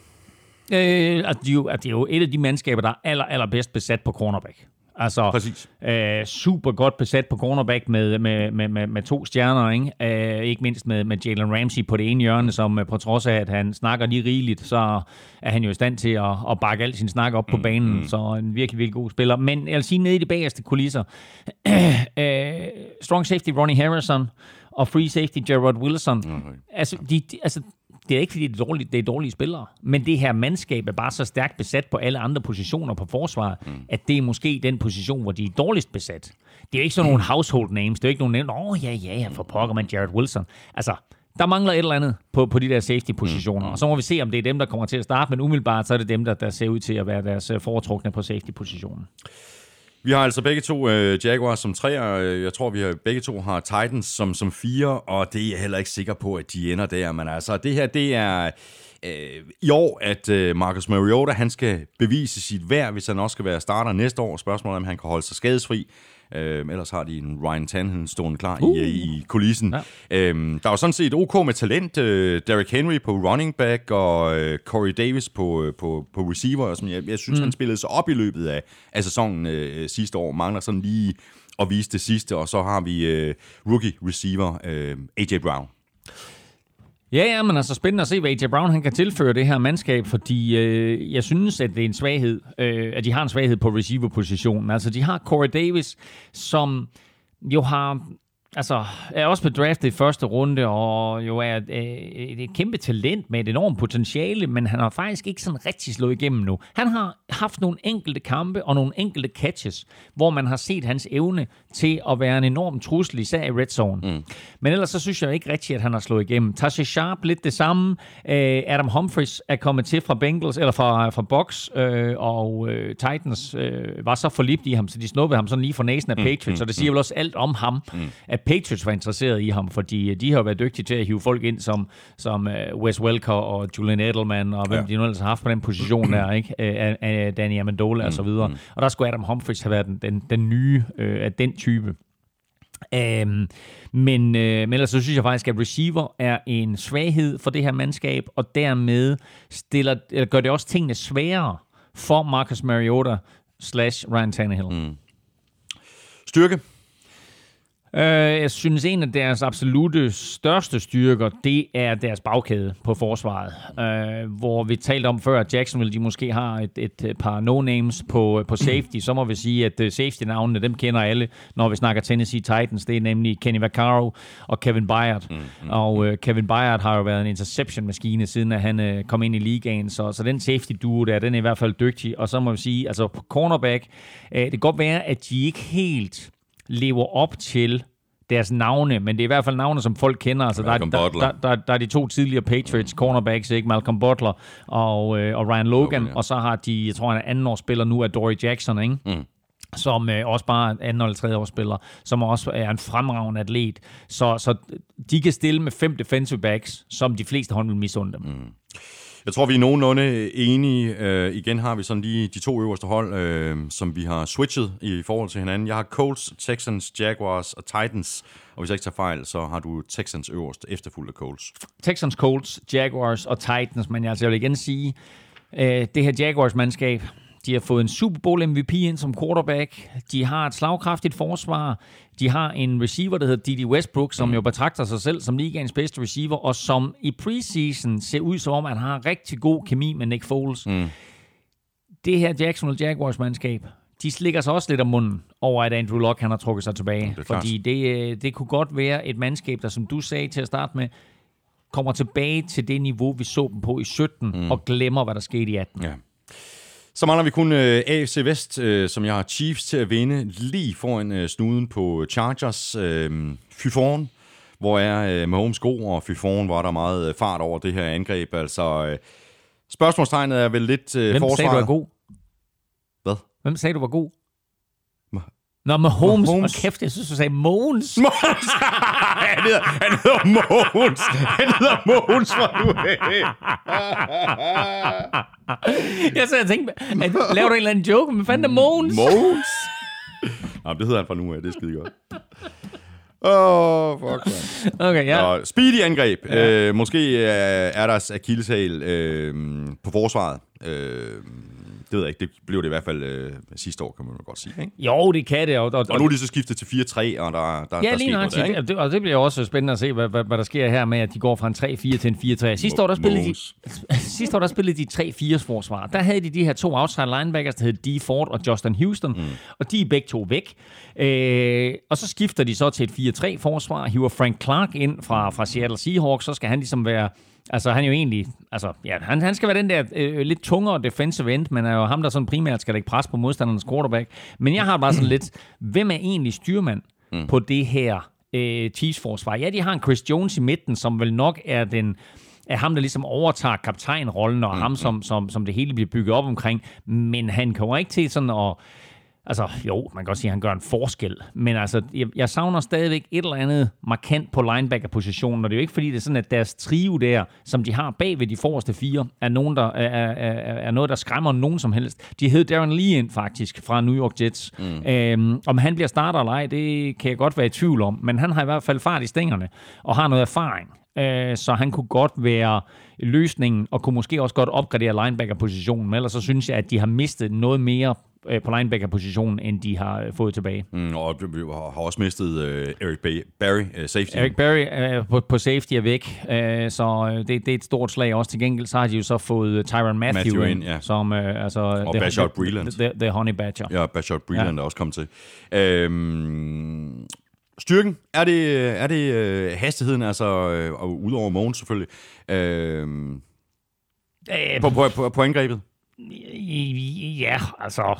Øh, at de, jo, at det er jo et af de mandskaber, der er aller, allerbedst besat på cornerback. Altså, Præcis. Øh, super godt besat på cornerback med, med, med, med, med to stjerner, ikke? Øh, ikke mindst med, med Jalen Ramsey på det ene hjørne, som øh, på trods af, at han snakker lige rigeligt, så er han jo i stand til at, at bakke al sin snak op på mm, banen, mm. så en virkelig, virkelig god spiller. Men jeg vil sige, nede i de bagerste kulisser, øh, strong safety Ronnie Harrison og free safety Gerard Wilson, okay. altså, de, de, altså det er ikke, fordi det er, dårlige, det er dårlige spillere, men det her mandskab er bare så stærkt besat på alle andre positioner på forsvaret, mm. at det er måske den position, hvor de er dårligst besat. Det er ikke sådan nogle household names. Det er ikke nogen, åh oh, ja, ja, ja, for pokker man Jared Wilson. Altså, der mangler et eller andet på, på de der safety-positioner, mm. og så må vi se, om det er dem, der kommer til at starte, men umiddelbart så er det dem, der, der ser ud til at være deres øh, foretrukne på safety-positionen. Vi har altså begge to øh, Jaguars som treer. Jeg tror, vi har, begge to har Titans som, som fire, og det er jeg heller ikke sikker på, at de ender der. Men altså, det her, det er øh, i år, at øh, Marcus Mariota, han skal bevise sit værd, hvis han også skal være starter næste år. Spørgsmålet er, om han kan holde sig skadesfri. Øh, ellers har de en Ryan Tannehill stående klar uh. i, i kulissen. Ja. Øhm, der er jo sådan set OK med talent. Øh, Derrick Henry på running back og øh, Corey Davis på, øh, på, på receiver. Og sådan. Jeg, jeg synes, mm. han spillede sig op i løbet af, af sæsonen øh, sidste år. Mangler sådan lige at vise det sidste. Og så har vi øh, rookie receiver øh, AJ Brown. Ja, ja, men altså spændende at se, hvad AJ Brown han kan tilføre det her mandskab, fordi øh, jeg synes, at det er en svaghed, øh, at de har en svaghed på receiver-positionen. Altså, de har Corey Davis, som jo har altså, er også blevet draftet i første runde, og jo er et, et kæmpe talent med et enormt potentiale, men han har faktisk ikke sådan rigtig slået igennem nu. Han har haft nogle enkelte kampe og nogle enkelte catches, hvor man har set hans evne til at være en enorm trussel, især i red zone. Mm. Men ellers så synes jeg ikke rigtigt, at han har slået igennem. Tasha Sharp lidt det samme. Uh, Adam Humphries er kommet til fra Bengals, eller fra, fra Box, uh, og uh, Titans uh, var så forlibt i ham, så de snuppede ham sådan lige for næsen af mm. Patriots, mm. så det siger mm. vel også alt om ham, mm. at Patriots var interesseret i ham, fordi de har været dygtige til at hive folk ind som, som uh, Wes Welker og Julian Edelman, og hvem ja. de nu ellers har haft på den position der, ikke? Af, af Danny Amendola mm, og så videre. Mm. Og der skulle Adam Humphries have været den, den, den nye uh, af den type. Um, men, uh, men ellers så synes jeg faktisk, at receiver er en svaghed for det her mandskab, og dermed stiller, eller gør det også tingene sværere for Marcus Mariota slash Ryan Tannehill. Mm. Styrke? Uh, jeg synes, en af deres absolute største styrker, det er deres bagkæde på forsvaret. Uh, hvor vi talte om før, at Jacksonville de måske har et, et par no-names på, på safety. Så må vi sige, at uh, safety-navnene, dem kender alle, når vi snakker Tennessee Titans. Det er nemlig Kenny Vaccaro og Kevin Byard. Mm, hmm Og Kevin Byard har jo været en interception-maskine, siden at han kom ind i ligaen. Så, så den safety-duo der, den er i hvert fald dygtig. Og så må vi sige, altså på cornerback, det kan godt være, at de ikke helt lever op til deres navne, men det er i hvert fald navne, som folk kender. Altså, der, der, der, der, der er de to tidligere Patriots cornerbacks, ikke? Malcolm Butler og, øh, og Ryan Logan, Logan ja. og så har de, jeg tror han er anden årsspiller nu, er Dory Jackson, ikke? Mm som øh, også bare er anden eller tredje årsspiller, som også er en fremragende atlet. Så, så de kan stille med fem defensive backs, som de fleste hold vil misunde dem. Mm. Jeg tror, vi er nogenlunde enige. Øh, igen har vi sådan lige de to øverste hold, øh, som vi har switchet i forhold til hinanden. Jeg har Colts, Texans, Jaguars og Titans. Og hvis jeg ikke tager fejl, så har du Texans øverst, efterfulgt af Colts. Texans, Colts, Jaguars og Titans. Men altså, jeg vil igen sige, øh, det her Jaguars-mandskab, de har fået en Super Bowl MVP ind som quarterback. De har et slagkraftigt forsvar. De har en receiver, der hedder Didi Westbrook, som jo betragter sig selv som ligaens bedste receiver, og som i preseason ser ud som om, at han har rigtig god kemi med Nick Foles. Mm. Det her Jacksonville Jaguars-mandskab, de slikker sig også lidt om munden over, at Andrew Luck han har trukket sig tilbage. klart. fordi det, øh, det kunne godt være et mandskab, der som du sagde til at starte med, kommer tilbage til det niveau, vi så dem på i 17, mm. og glemmer, hvad der skete i 18. Ja. Så mangler vi kun øh, AFC Vest, øh, som jeg har Chiefs til at vinde lige foran øh, snuden på Chargers. Øh, fy foran, hvor er øh, Mahomes god, og fy foran, hvor er der meget øh, fart over det her angreb. Altså, øh, spørgsmålstegnet er vel lidt øh, Hvem forsvaret. sagde, du er god? Hvad? Hvem sagde, du var god? Nå, Mahomes. Mahomes. Og kæft, jeg synes, du sagde Mogens. Måns! han, hedder, han hedder Måns! Han hedder Måns for nu jeg sad og tænkte, at, laver du en eller anden joke? Men fanden er Mogens? Måns! Jamen, det hedder han fra nu af, det er skide godt. Åh, oh, fuck, man. Okay, ja. Og speedy angreb. Ja. Øh, måske øh, er der akilleshæl øh, på forsvaret. Øh, det ved jeg ikke. Det blev det i hvert fald øh, sidste år, kan man godt sige. Ikke? Jo, det kan det. Og, og, Og nu er de så skiftet til 4-3, og der, der, der Ja, er lige noget der, ikke? Og det, og det bliver også spændende at se, hvad, hvad, hvad der sker her med, at de går fra en 3-4 til en 4-3. Sidste år, der spillede de, sidste år, der spillede de 3-4's forsvar. Der havde de de her to outside linebackers, der hed Dee Ford og Justin Houston, mm. og de er begge to væk. Øh, og så skifter de så til et 4-3 forsvar, hiver Frank Clark ind fra, fra Seattle Seahawks, så skal han ligesom være Altså, han er jo egentlig... Altså, ja, han, han skal være den der øh, lidt tungere defensive end, men er jo ham, der sådan primært skal lægge pres på modstandernes quarterback. Men jeg har bare sådan lidt... Hvem er egentlig styrmand mm. på det her øh, Chiefs-forsvar? Ja, de har en Chris Jones i midten, som vel nok er den er ham, der ligesom overtager kaptajnrollen, og mm. ham, som, som, som det hele bliver bygget op omkring. Men han kommer ikke til sådan at... Altså, jo, man kan godt sige, at han gør en forskel. Men altså, jeg, jeg savner stadigvæk et eller andet markant på linebacker-positionen. Og det er jo ikke, fordi det er sådan, at deres trio der, som de har bag ved de forreste fire, er, nogen, der, er, er, er, er noget, der skræmmer nogen som helst. De hed Darren Lee ind, faktisk, fra New York Jets. Mm. Øhm, om han bliver starter eller ej, det kan jeg godt være i tvivl om. Men han har i hvert fald fart i stængerne, og har noget erfaring. Øh, så han kunne godt være løsningen, og kunne måske også godt opgradere linebacker-positionen. Men ellers så synes jeg, at de har mistet noget mere øh, på linebacker-positionen, end de har øh, fået tilbage. Mm, og vi har også mistet øh, Eric Bay, Barry, øh, safety. Eric Berry øh, på, på safety er væk, øh, så det, det er et stort slag også. Til gengæld så har de jo så fået Tyron Matthew, Matthew ind, ja. som øh, altså... Og Bashard Breeland. The, the Honey Badger. Ja, Bashard Breeland ja. er også kommet til. Øhm, styrken, er det, er det øh, hastigheden, altså, øh, og udover Mogens selvfølgelig, øhm, Øh, på, på, på, på angrebet? Ja, altså,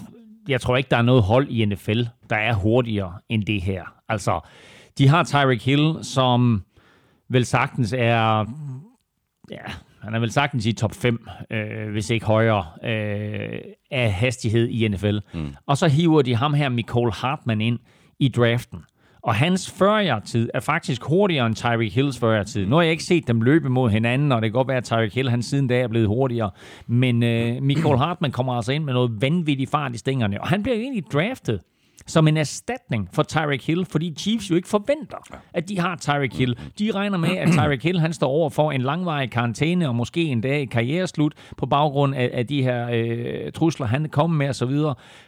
jeg tror ikke, der er noget hold i NFL, der er hurtigere end det her. Altså, de har Tyreek Hill, som vel sagtens er... Ja, han er vel sagtens i top 5, øh, hvis ikke højere, øh, af hastighed i NFL. Mm. Og så hiver de ham her, Nicole Hartman, ind i draften. Og hans 40 er faktisk hurtigere end Tyreek Hills 40 tid. Nu har jeg ikke set dem løbe mod hinanden, og det kan godt være, at Tyreek Hill han siden da er blevet hurtigere. Men øh, Michael Hartman kommer altså ind med noget vanvittigt fart i stængerne. Og han bliver egentlig draftet som en erstatning for Tyreek Hill, fordi Chiefs jo ikke forventer, at de har Tyreek Hill. De regner med, at Tyreek Hill han står over for en langvarig karantæne, og måske en dag karriereslut på baggrund af, af de her øh, trusler, han kommer med osv.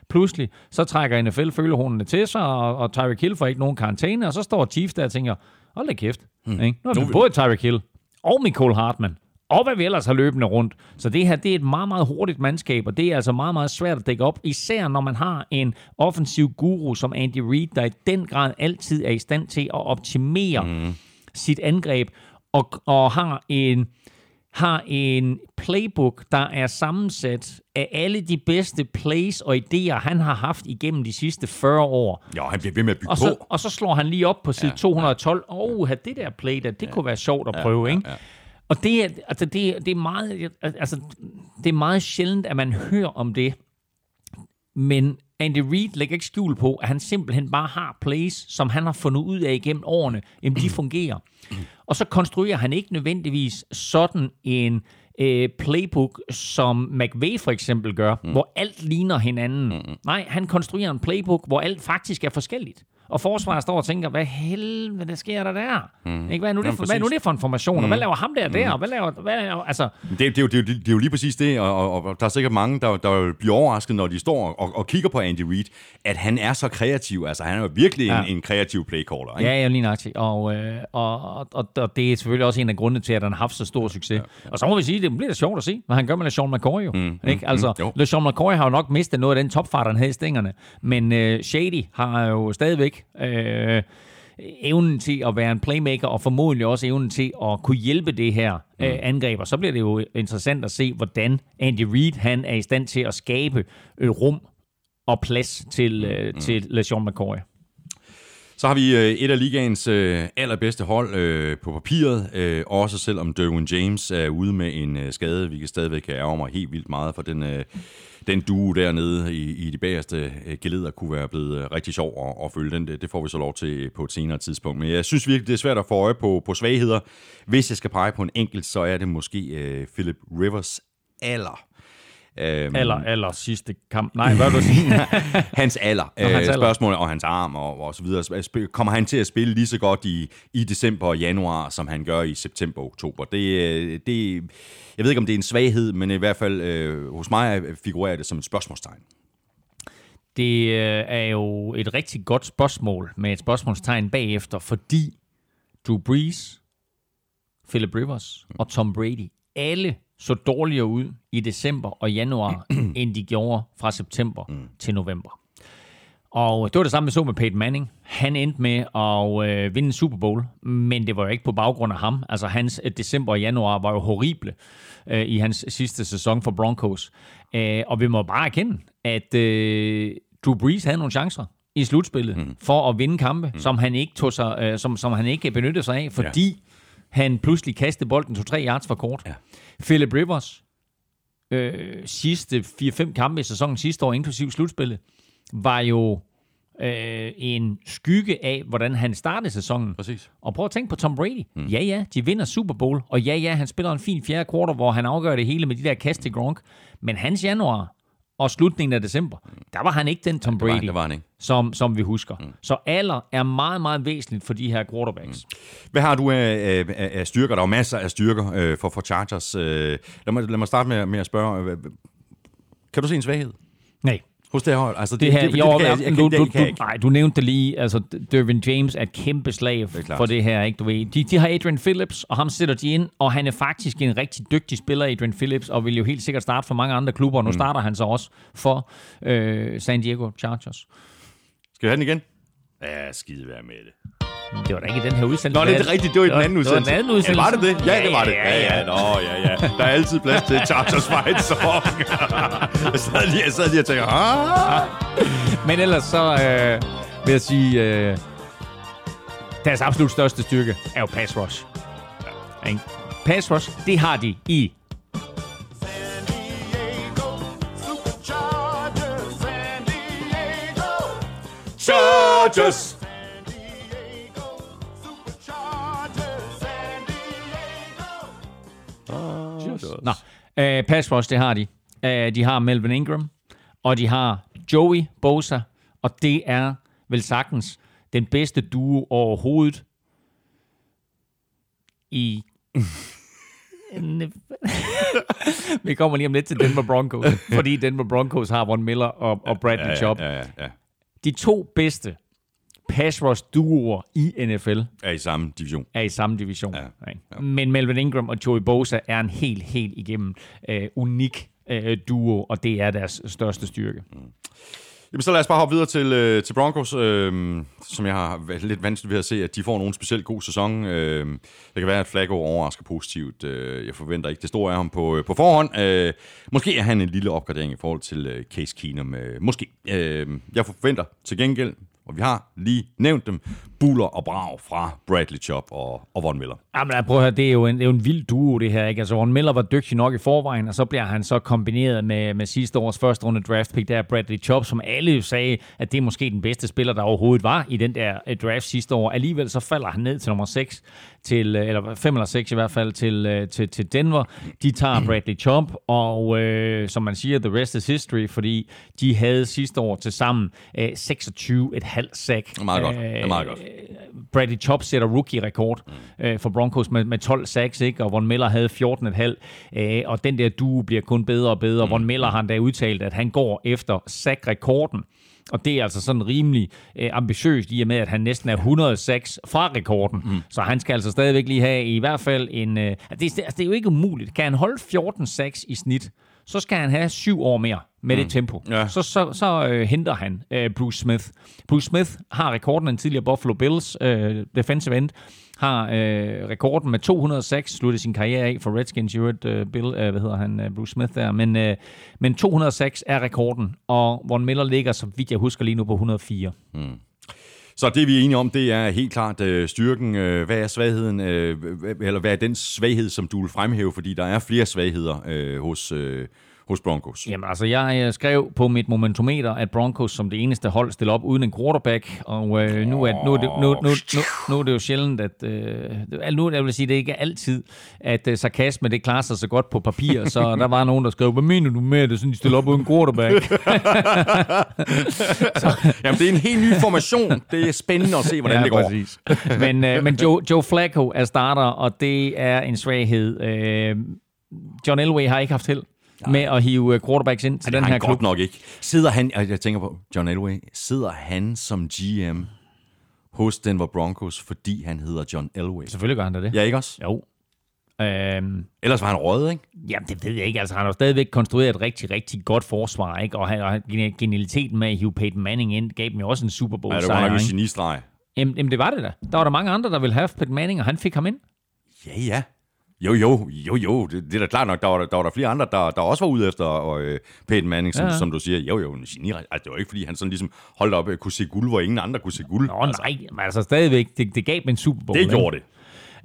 Pludselig, så trækker NFL følehornene til sig, og, og Tyreek Hill får ikke nogen karantæne, og så står Chiefs der og tænker, hold da kæft, hmm. ikke? nu har vi både Tyreek Hill og Nicole Hartman, og hvad vi ellers har løbende rundt. Så det her, det er et meget, meget hurtigt mandskab, og det er altså meget, meget svært at dække op, især når man har en offensiv guru som Andy Reid, der i den grad altid er i stand til at optimere mm. sit angreb, og, og har en har en playbook, der er sammensat af alle de bedste plays og idéer, han har haft igennem de sidste 40 år. Ja, han bliver ved med at bygge Og så, på. og så slår han lige op på side ja, 212. Åh, oh, det der play der, det ja, kunne være sjovt at prøve, ja, ikke? ja. Og det er, altså det, det, er meget, altså, det er meget sjældent, at man hører om det. Men Andy Reid lægger ikke skjul på, at han simpelthen bare har plays, som han har fundet ud af igennem årene, jamen de fungerer. Og så konstruerer han ikke nødvendigvis sådan en øh, playbook, som McVay for eksempel gør, mm. hvor alt ligner hinanden. Mm. Nej, han konstruerer en playbook, hvor alt faktisk er forskelligt. Og forsvaret står og tænker, hvad helvede sker der der? Mm. Ikke? Hvad, er nu det Jamen, for, hvad er nu præcis. det for en formation? Mm. Og hvad laver ham der der? Og hvad laver, hvad laver, altså, Det, det, er jo, det, er jo, det er jo lige præcis det, og, og, og der er sikkert mange, der, der bliver overrasket, når de står og, og kigger på Andy Reid, at han er så kreativ. Altså, han er jo virkelig Ja. en, en kreativ playcaller. Ikke? Ja, ja, lige nøjagtigt. Og, øh, og, og, og, og det er selvfølgelig også en af grundene til, at han har haft så stor succes. Ja. Og så må vi sige, det bliver da sjovt at se, hvad han gør med LeSean McCoy jo. Mm, ikke? Altså, jo. mm, LeSean McCoy har jo nok mistet noget af den topfart, han havde i stængerne. Men øh, Shady har jo stadigvæk øh, evnen til at være en playmaker, og formodentlig også evnen til at kunne hjælpe det her øh, angreb. Og så bliver det jo interessant at se, hvordan Andy Reid han er i stand til at skabe øh, rum og plads til, øh, til LeSean McCoy. Så har vi øh, et af ligaens øh, allerbedste hold øh, på papiret, øh, også selvom Derwin James er ude med en øh, skade. Vi kan stadigvæk ærge mig helt vildt meget for den, øh, den duo dernede i, i de bagerste øh, geleder kunne være blevet øh, rigtig sjov at, at følge den. Det, det får vi så lov til øh, på et senere tidspunkt. Men jeg synes virkelig, det er svært at få øje på, på svagheder. Hvis jeg skal pege på en enkelt, så er det måske øh, Philip Rivers alder. Øhm, Eller, eller sidste kamp. Nej, hvad vil du sige? hans alder, hans øh, alder. spørgsmålet og hans arm og, og så videre. Kommer han til at spille lige så godt i, i december og januar, som han gør i september og oktober? Det, øh, det, jeg ved ikke, om det er en svaghed, men i hvert fald øh, hos mig figurerer det som et spørgsmålstegn. Det øh, er jo et rigtig godt spørgsmål med et spørgsmålstegn bagefter, fordi Drew Brees, Philip Rivers og Tom Brady alle så dårligere ud i december og januar, end de gjorde fra september til november. Og det var det samme, vi så med Peyton Manning. Han endte med at øh, vinde en Super Bowl, men det var jo ikke på baggrund af ham. Altså hans øh, december og januar var jo horrible øh, i hans sidste sæson for Broncos. Øh, og vi må bare erkende, at øh, Drew Brees havde nogle chancer i slutspillet mm. for at vinde kampe, mm. som han ikke tog sig, øh, som, som han ikke benyttede sig af, fordi ja. Han pludselig kastede bolden 2-3 yards for kort. Ja. Philip Rivers øh, sidste 4-5 kampe i sæsonen sidste år, inklusiv slutspillet, var jo øh, en skygge af, hvordan han startede sæsonen. Præcis. Og prøv at tænke på Tom Brady. Mm. Ja, ja, de vinder Super Bowl, og ja, ja, han spiller en fin fjerde kvartal, hvor han afgør det hele med de der kast til Gronk. Men hans januar og slutningen af december, der var han ikke den Tom Det var, Brady, det var han ikke. som, som vi husker. Mm. Så alder er meget, meget væsentligt for de her quarterbacks. Mm. Hvad har du af, af, af af styrker? Der er jo masser af styrker øh, for, for Chargers. Øh, lad, mig, lad mig starte med, med at spørge. øh, Kan du se en svaghed Nej. Hos det her hold? Altså, Det her, det, det, jo, kan jeg, jeg, du, det, du, det nej, du nævnte det lige, altså Dervin James er et kæmpe slag klart. for det her, ikke du ved. De, de har Adrian Phillips, og ham sætter de ind, og han er faktisk en rigtig dygtig spiller, Adrian Phillips, og vil jo helt sikkert starte for mange andre klubber, og nu mm. starter han så også for øh, San Diego Chargers. Skal vi have den igen? Ja, skide være med det. Det var da ikke i den her udsendelse. Nå, det er rigtigt. Det var i den anden Det var udsendelse. den anden udsendelse. Ja, var det det? Ja, det var det. Ja, ja, ja. Nå, ja, ja. Der er altid plads til Chargers fight song. jeg, sad lige, jeg sad lige og tænkte, ah. Men ellers så øh, vil jeg sige, øh, deres absolut største styrke er jo pass rush. Ja. Pass rush, det har de i Chargers! Nå, øh, pass rush, det har de. Øh, de har Melvin Ingram, og de har Joey Bosa, og det er vel sagtens den bedste duo overhovedet i... Vi kommer lige om lidt til Denver Broncos, fordi Denver Broncos har Von Miller og, og Bradley Ja, Chubb. ja, ja, ja. De to bedste pass rush duoer i NFL Er i samme division. er i samme division. Ja, Ikke? Men Melvin Ingram og Joey Bosa er en helt, helt igennem øh, unik øh, duo, og det er deres største styrke. Jamen, så lad os bare hoppe videre til, øh, til Broncos, øh, som jeg har været lidt vanskeligt ved at se, at de får nogen specielt god sæson. Øh, det kan være, at Flacco overrasker positivt. Øh, jeg forventer ikke det store af ham på, øh, på forhånd. Øh, måske er han en lille opgradering i forhold til øh, Case Keenum. Øh, måske. Øh, jeg forventer til gengæld, og vi har lige nævnt dem, buller og brag fra Bradley Chop og, og Von Miller. Jamen, prøv at høre, det er, jo en, det er jo en vild duo, det her. Ikke? Altså, Von Miller var dygtig nok i forvejen, og så bliver han så kombineret med, med sidste års første runde draft pick, der er Bradley Chop, som alle jo sagde, at det er måske den bedste spiller, der overhovedet var i den der øh, draft sidste år. Alligevel så falder han ned til nummer 6, til, øh, eller 5 eller 6 i hvert fald, til, øh, til, til Denver. De tager Bradley Chop, og øh, som man siger, the rest is history, fordi de havde sidste år til sammen øh, 26,5 sack. Meget godt. Det er meget godt. Bradley Chop sætter rookie-rekord mm. øh, for Broncos med, med 12 sacks, ikke? og Von Miller havde 14,5. Øh, og den der duo bliver kun bedre og bedre. Mm. Von Miller har da udtalt, at han går efter sack-rekorden. Og det er altså sådan rimelig øh, ambitiøst i og med, at han næsten er 106 fra rekorden. Mm. Så han skal altså stadigvæk lige have i hvert fald en... Øh, det, er, altså, det er jo ikke umuligt. Kan han holde 14 sacks i snit, så skal han have syv år mere med mm. det tempo. Ja. Så, så, så øh, henter han øh, Bruce Smith. Bruce Smith har rekorden en tidligere Buffalo Bills øh, defensive end, har øh, rekorden med 206, sluttede sin karriere af for Redskins, et øh, Bill, øh, hvad hedder han, øh, Bruce Smith der, men, øh, men 206 er rekorden, og Von Miller ligger, så vidt jeg husker lige nu, på 104. Mm. Så det vi er enige om, det er helt klart øh, styrken. Øh, hvad er svagheden, øh, eller hvad er den svaghed, som du vil fremhæve? Fordi der er flere svagheder øh, hos, øh, hos Broncos? Jamen altså, jeg øh, skrev på mit momentometer, at Broncos som det eneste hold stiller op uden en quarterback, og øh, nu, er, nu, er det, nu, nu, nu, nu er det jo sjældent, at... Øh, nu jeg vil sige, det ikke er altid, at øh, sarkasme det klarer sig så godt på papir, så der var nogen, der skrev, hvad mener du med, at det sådan, de stiller op uden quarterback? så. Jamen, det er en helt ny formation. Det er spændende at se, hvordan ja, det går. Præcis. Men, øh, men Joe, Joe Flacco er starter, og det er en svaghed. Øh, John Elway har ikke haft held med at hive øh, quarterbacks ind til den her klub. godt nok ikke. Sidder han, jeg tænker på John Elway, sidder han som GM hos Denver Broncos, fordi han hedder John Elway? Selvfølgelig gør han da det. Ja, ikke også? Jo. Øhm, Ellers var han røget, ikke? Jamen, det ved jeg ikke. Altså, han har stadigvæk konstrueret et rigtig, rigtig godt forsvar, ikke? Og, han, og genialiteten med at hive Peyton Manning ind, gav dem jo også en Super Bowl Ja, det var nok en genistreg. Jamen, jamen, det var det da. Der var der mange andre, der ville have Peyton Manning, og han fik ham ind. Ja, ja. Jo, jo, jo, jo. Det, det er da klart nok. Der var der, var der flere andre, der, der også var ude efter og, øh, Peyton Manning, som, ja. som du siger. Jo, jo, en geni. Altså, det var ikke, fordi han sådan ligesom holdt op og kunne se guld, hvor ingen andre kunne se guld. Nå, altså. nej. Men altså stadigvæk, det, det gav dem en Super Bowl. Det gjorde det.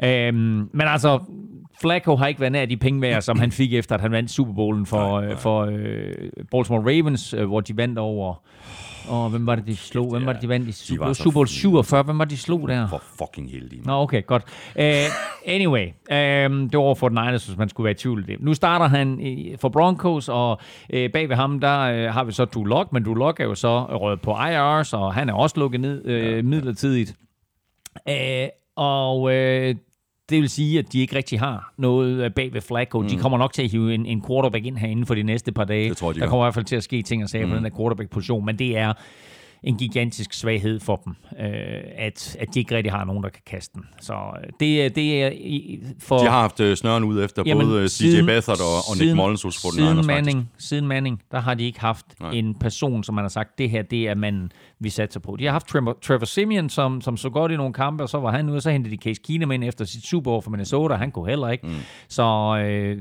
Øhm, men altså, Flacco har ikke været nær de penge værd, som han fik efter, at han vandt Super Bowlen for, nej, nej. for øh, Baltimore Ravens, øh, hvor de vandt over og hvem var det, de slog? Hvem var det, de vandt i Super, Super Bowl 47? Hvem var det, de slog der? For fucking heldige. Nå, okay, godt. Uh, anyway, um, det var for den Niners, hvis man skulle være i tvivl det. Nu starter han i, for Broncos, og uh, bag ved ham, der uh, har vi så Drew Lock, men Drew Lock er jo så rødt på IR, så han er også lukket ned uh, midlertidigt. Uh, og uh, det vil sige, at de ikke rigtig har noget bag ved Flacco. Mm. De kommer nok til at hive en, en quarterback ind herinde for de næste par dage. Det tror, de der kommer i hvert fald til at ske ting og sager mm. på den der quarterback-position, men det er en gigantisk svaghed for dem, øh, at, at de ikke rigtig har nogen, der kan kaste den. Så øh, det, det er for... De har haft øh, snøren ud efter jamen, både CJ Beathard og, og Nick Mullins hos siden Manning, siden Manning, der har de ikke haft Nej. en person, som man har sagt, det her, det er manden, vi satser på. De har haft Trevor, Trevor Simeon, som, som så godt i nogle kampe, og så var han ude, og så hentede de Case Keenum ind efter sit Super for Minnesota, han kunne heller ikke. Mm. Så øh,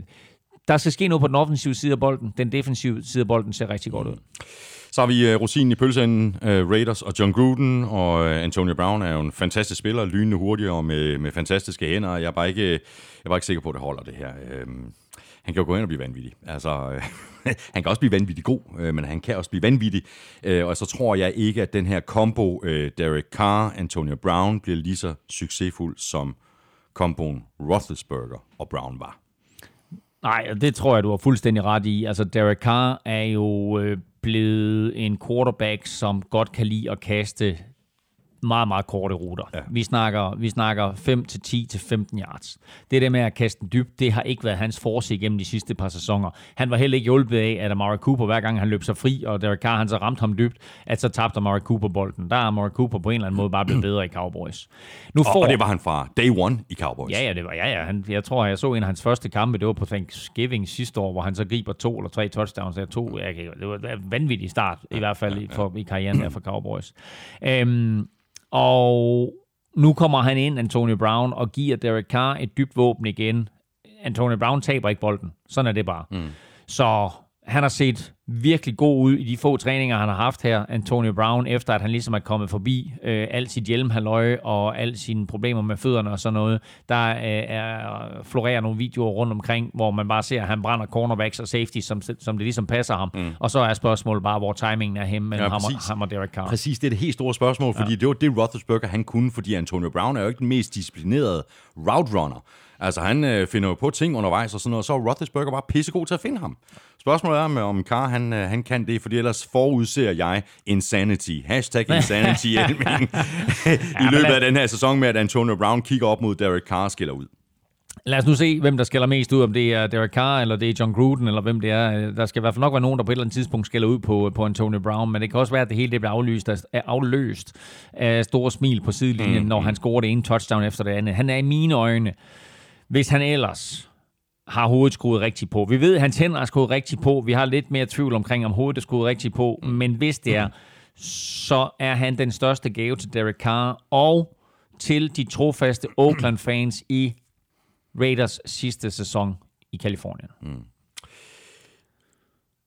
der skal ske noget på den offensive side af bolden. Den defensive side af bolden ser rigtig godt ud. Så har vi uh, rosinen i pølseenden, uh, Raiders og John Gruden, og uh, Antonio Brown er jo en fantastisk spiller, lynende hurtig og med, med fantastiske hænder. Jeg er bare ikke, jeg er bare ikke sikker på, at det holder det her. Uh, han kan jo gå ind og blive vanvittig. Altså, han kan også blive vanvittig god, men han kan også blive vanvittig. Og så tror jeg ikke, at den her combo, uh, Derek Carr, Antonio Brown, bliver lige så succesfuld som komboen Roethlisberger og Brown var. Nej, det tror jeg, du har fuldstændig ret i. Altså, Derek Carr er jo øh, blevet en quarterback, som godt kan lide at kaste meget, meget korte ruter. Ja. Vi, snakker, vi snakker 5 til 10 til 15 yards. Det der med at kaste den dybt, det har ikke været hans force igennem de sidste par sæsoner. Han var heller ikke hjulpet af, at Amari Cooper, hver gang han løb sig fri, og Derek Carr han så ramte ham dybt, at så tabte Amari Cooper bolden. Der er Amari Cooper på en eller anden måde bare blevet bedre i Cowboys. Nu får, og det var han fra day one i Cowboys. Ja, ja, det var, ja, ja. Han, jeg tror, jeg så en af hans første kampe, det var på Thanksgiving sidste år, hvor han så griber to eller tre touchdowns. Jeg to, jeg, det var en vanvittig start, i hvert fald ja, ja. For, i karrieren der for Cowboys. Øhm, og nu kommer han ind, Antonio Brown, og giver Derek Carr et dybt våben igen. Antonio Brown taber ikke bolden. Sådan er det bare. Mm. Så han har set virkelig god ud i de få træninger, han har haft her, Antonio Brown, efter at han ligesom er kommet forbi øh, alt sit hjelmhalløj og alle sine problemer med fødderne og sådan noget. Der øh, er, florerer nogle videoer rundt omkring, hvor man bare ser, at han brænder cornerbacks og safety, som, som det ligesom passer ham. Mm. Og så er spørgsmålet bare, hvor timingen er hjemme mellem Ja, ham, og, ham og Derek Carr. Præcis, det er det helt store spørgsmål, fordi ja. det var det, Roethlisberger han kunne, fordi Antonio Brown er jo ikke den mest disciplinerede route runner. Altså, han øh, finder jo på ting undervejs og sådan noget, og så er Roethlisberger bare pissegod til at finde ham. Spørgsmålet er, om, Carr han, øh, han kan det, fordi ellers forudser jeg insanity. Hashtag insanity i løbet af den her sæson med, at Antonio Brown kigger op mod Derek Carr og skiller ud. Lad os nu se, hvem der skælder mest ud, om det er Derek Carr, eller det er John Gruden, eller hvem det er. Der skal i hvert fald nok være nogen, der på et eller andet tidspunkt skælder ud på, på Antonio Brown, men det kan også være, at det hele det bliver aflyst, af- er afløst af store smil på sidelinjen, mm. når han scorer det ene touchdown efter det andet. Han er i mine øjne, hvis han ellers har hovedet skruet rigtigt på. Vi ved, at hans hænder er skruet rigtigt på. Vi har lidt mere tvivl omkring, om hovedet er skruet rigtigt på. Men hvis det er, så er han den største gave til Derek Carr og til de trofaste Oakland-fans i Raiders sidste sæson i Kalifornien.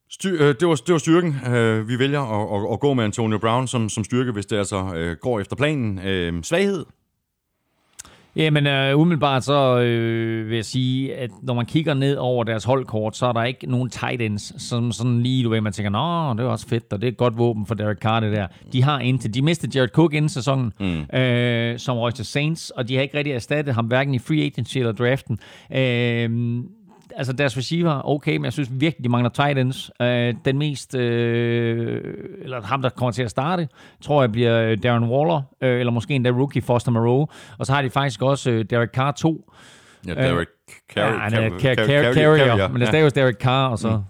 Styr, øh, det, var, det var styrken. Øh, vi vælger at, at, at gå med Antonio Brown som, som styrke, hvis det altså øh, går efter planen. Øh, svaghed? Jamen, øh, umiddelbart så øh, vil jeg sige, at når man kigger ned over deres holdkort, så er der ikke nogen tight ends, som sådan lige, du ved, man tænker, nå, det er også fedt, og det er et godt våben for Derek Carr, det der. De har indtil, de mistede Jared Cook inden sæsonen, mm. øh, som røg til Saints, og de har ikke rigtig erstattet ham, hverken i free agency eller draften. Øh, altså deres receiver, okay, men jeg synes virkelig, de mangler tight ends. Øh, den mest, øh, eller ham, der kommer til at starte, tror jeg bliver Darren Waller, øh, eller måske endda rookie Foster Moreau. Og så har de faktisk også øh, Derek Carr 2. Ja, Derek Ja, han er car- car- carrier, men det staves Derek Carr, og så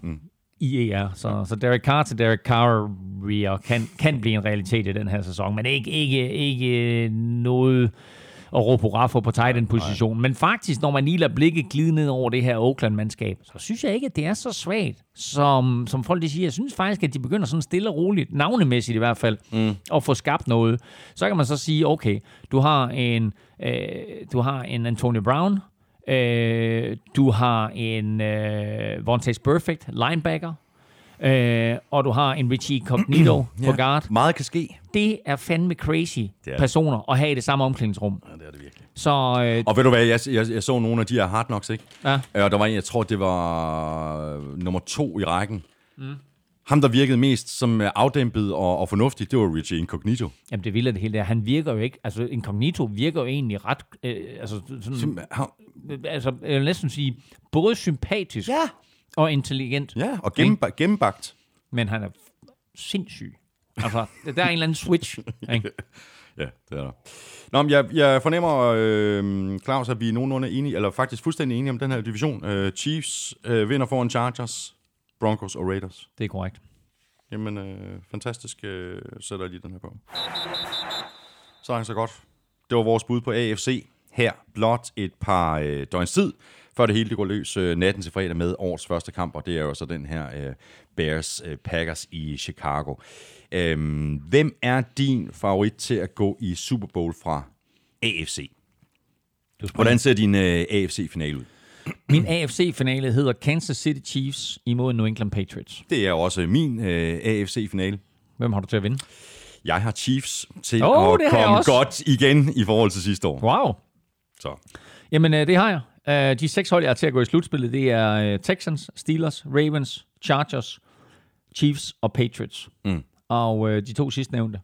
IER. Så, så Derek Carr til Derek Carrier kan, kan blive en realitet i den her sæson, men ikke, ikke, ikke noget at råbe hurra for på tight end position. Men faktisk, når man lige lader blikket glide ned over det her Oakland-mandskab, så synes jeg ikke, at det er så svagt, som, som folk de siger. Jeg synes faktisk, at de begynder sådan stille og roligt, navnemæssigt i hvert fald, mm. at få skabt noget. Så kan man så sige, okay, du har en, øh, du har en Antonio Brown, øh, du har en øh, Vontaze Perfect linebacker, øh, og du har en Richie Cognito på guard. Meget kan ske. Det er fandme crazy er. personer at have i det samme omklædningsrum. Ja, det er det virkelig. Så øh, Og ved du hvad, jeg, jeg, jeg så nogle af de her Hard Knocks, ikke? Ja. Øh, Og der var en, jeg tror, det var øh, nummer to i rækken. Mm. Ham, der virkede mest som øh, afdæmpet og, og fornuftig, det var Richie Incognito. jamen, det vilde det hele der. Han virker jo ikke, altså Incognito virker jo egentlig ret, øh, altså, sådan, Som, han, altså jeg vil næsten sige, både sympatisk ja, og intelligent, ja, og gennemba- gennembagt. men han er sindssyg. Altså, der er en eller anden switch. Ikke? Ja, det er der. Nå, men jeg, jeg fornemmer, øh, Claus, at vi er nogenlunde enige, eller faktisk fuldstændig enige om den her division. Øh, Chiefs øh, vinder foran Chargers, Broncos og Raiders. Det er korrekt. Jamen, øh, fantastisk. Øh, sætter jeg lige den her på. Så langt så godt. Det var vores bud på AFC. Her blot et par øh, døgns tid, før det hele det går løs øh, natten til fredag med årets første kamp, og det er jo så den her øh, Bears øh, Packers i Chicago. Øhm, hvem er din favorit til at gå i Super Bowl fra AFC? Hvordan ser din øh, AFC-finale ud? Min AFC-finale hedder Kansas City Chiefs imod New England Patriots. Det er også min øh, AFC-finale. Hvem har du til at vinde? Jeg har Chiefs til Åh, at komme godt igen i forhold til sidste år. Wow. Så. Jamen, øh, det har jeg. Øh, de seks hold, jeg har til at gå i slutspillet, det er øh, Texans, Steelers, Ravens, Chargers, Chiefs og Patriots. Mm. Og øh, de to sidstnævnte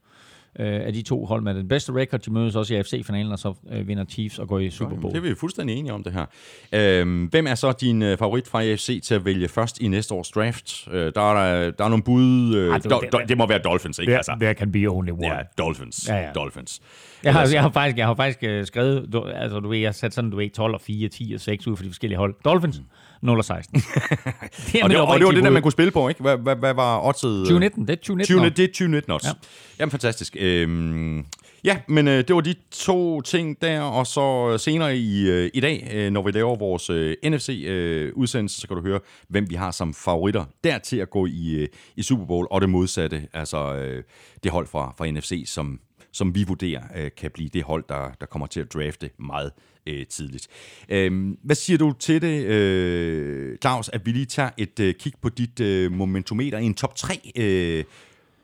øh, af de to hold med den bedste record, de mødes også i AFC-finalen, og så øh, vinder Chiefs og går i Super Bowl. Det er vi fuldstændig enige om, det her. Øhm, hvem er så din øh, favorit fra AFC til at vælge først i næste års draft? Øh, der, er, der, er nogle bud. Øh, Ej, var- do, do, det må være Dolphins, ikke? Altså, there can be only one. ja, Dolphins. Ja, ja. Dolphins. Jeg har, jeg har faktisk, jeg har faktisk øh, skrevet, du, altså du ved, jeg har sat sådan, du ved, 12 og 4, 10 og 6 ud for de forskellige hold. Dolphins, 0 og 16. det Og det, og det var det, der man kunne spille på, ikke? Hvad, hvad, hvad var oddset? 2019, det er 2019. 20, nå. det er 2019 også. Ja. Ja. Jamen, fantastisk. Øhm, ja, men øh, det var de to ting der, og så senere i, øh, i dag, øh, når vi laver vores øh, NFC-udsendelse, så kan du høre, hvem vi har som favoritter der til at gå i, øh, i Super Bowl, og det modsatte, altså øh, det hold fra, fra NFC, som, som vi vurderer øh, kan blive det hold, der, der kommer til at drafte meget øh, tidligt. Øh, hvad siger du til det, øh, Claus, at vi lige tager et øh, kig på dit øh, momentometer i en top 3 øh,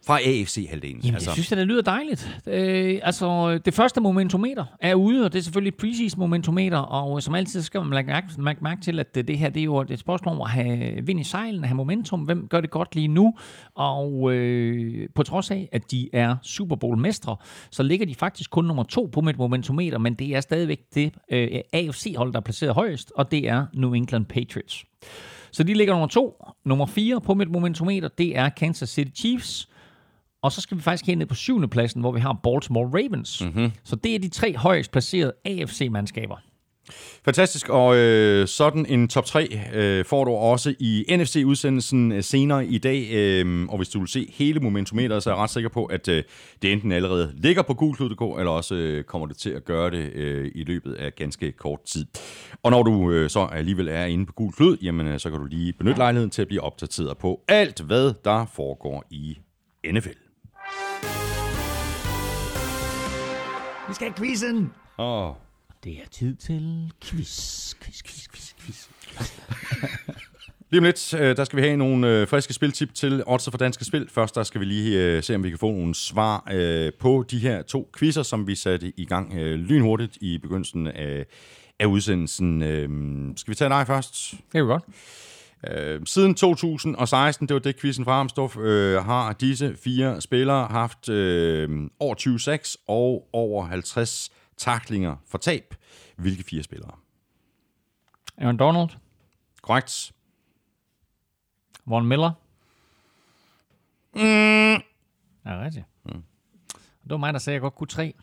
fra AFC-halvdelen? Jamen, altså. jeg synes, at det lyder dejligt. Øh, altså, det første momentometer er ude, og det er selvfølgelig et preseason momentometer, og som altid skal man lægge mærke, mærke, mærke til, at det, det her det er jo et spørgsmål om at have vind i sejlen, have momentum. Hvem gør det godt lige nu? Og øh, på trods af, at de er Super Bowl-mestre, så ligger de faktisk kun nummer to på mit momentometer, men det er stadigvæk det øh, AFC-hold, der er placeret højest, og det er New England Patriots. Så de ligger nummer to. Nummer fire på mit momentometer, det er Kansas City Chiefs. Og så skal vi faktisk helt ned på syvende pladsen, hvor vi har Baltimore Ravens. Mm-hmm. Så det er de tre højst placerede AFC-mandskaber. Fantastisk, og øh, sådan en top 3 øh, får du også i NFC-udsendelsen øh, senere i dag. Øh, og hvis du vil se hele momentumeteret, så er jeg ret sikker på, at øh, det enten allerede ligger på gulklud.dk, eller også øh, kommer det til at gøre det øh, i løbet af ganske kort tid. Og når du øh, så alligevel er inde på gul klud, jamen øh, så kan du lige benytte lejligheden til at blive opdateret på alt, hvad der foregår i NFL. Vi skal have quizzen! Åh, oh. Det er tid til quiz, quiz, quiz, quiz, quiz. Lige om lidt, øh, der skal vi have nogle øh, friske spiltip til Odds for Danske Spil. Først der skal vi lige øh, se, om vi kan få nogle svar på de her to quizzer, som vi satte i gang lynhurtigt i begyndelsen af, af udsendelsen. Øh, skal vi tage dig først? Det er godt. Øh, siden 2016, det var det quizzen fra Armstof, øh, har disse fire spillere haft øh, over 26 og over 50 taklinger for tab. Hvilke fire spillere? Aaron Donald, Korrekt. Von Miller. Mm. Ja, rigtigt. Mm. Det var mig, der sagde, at jeg godt kunne tre.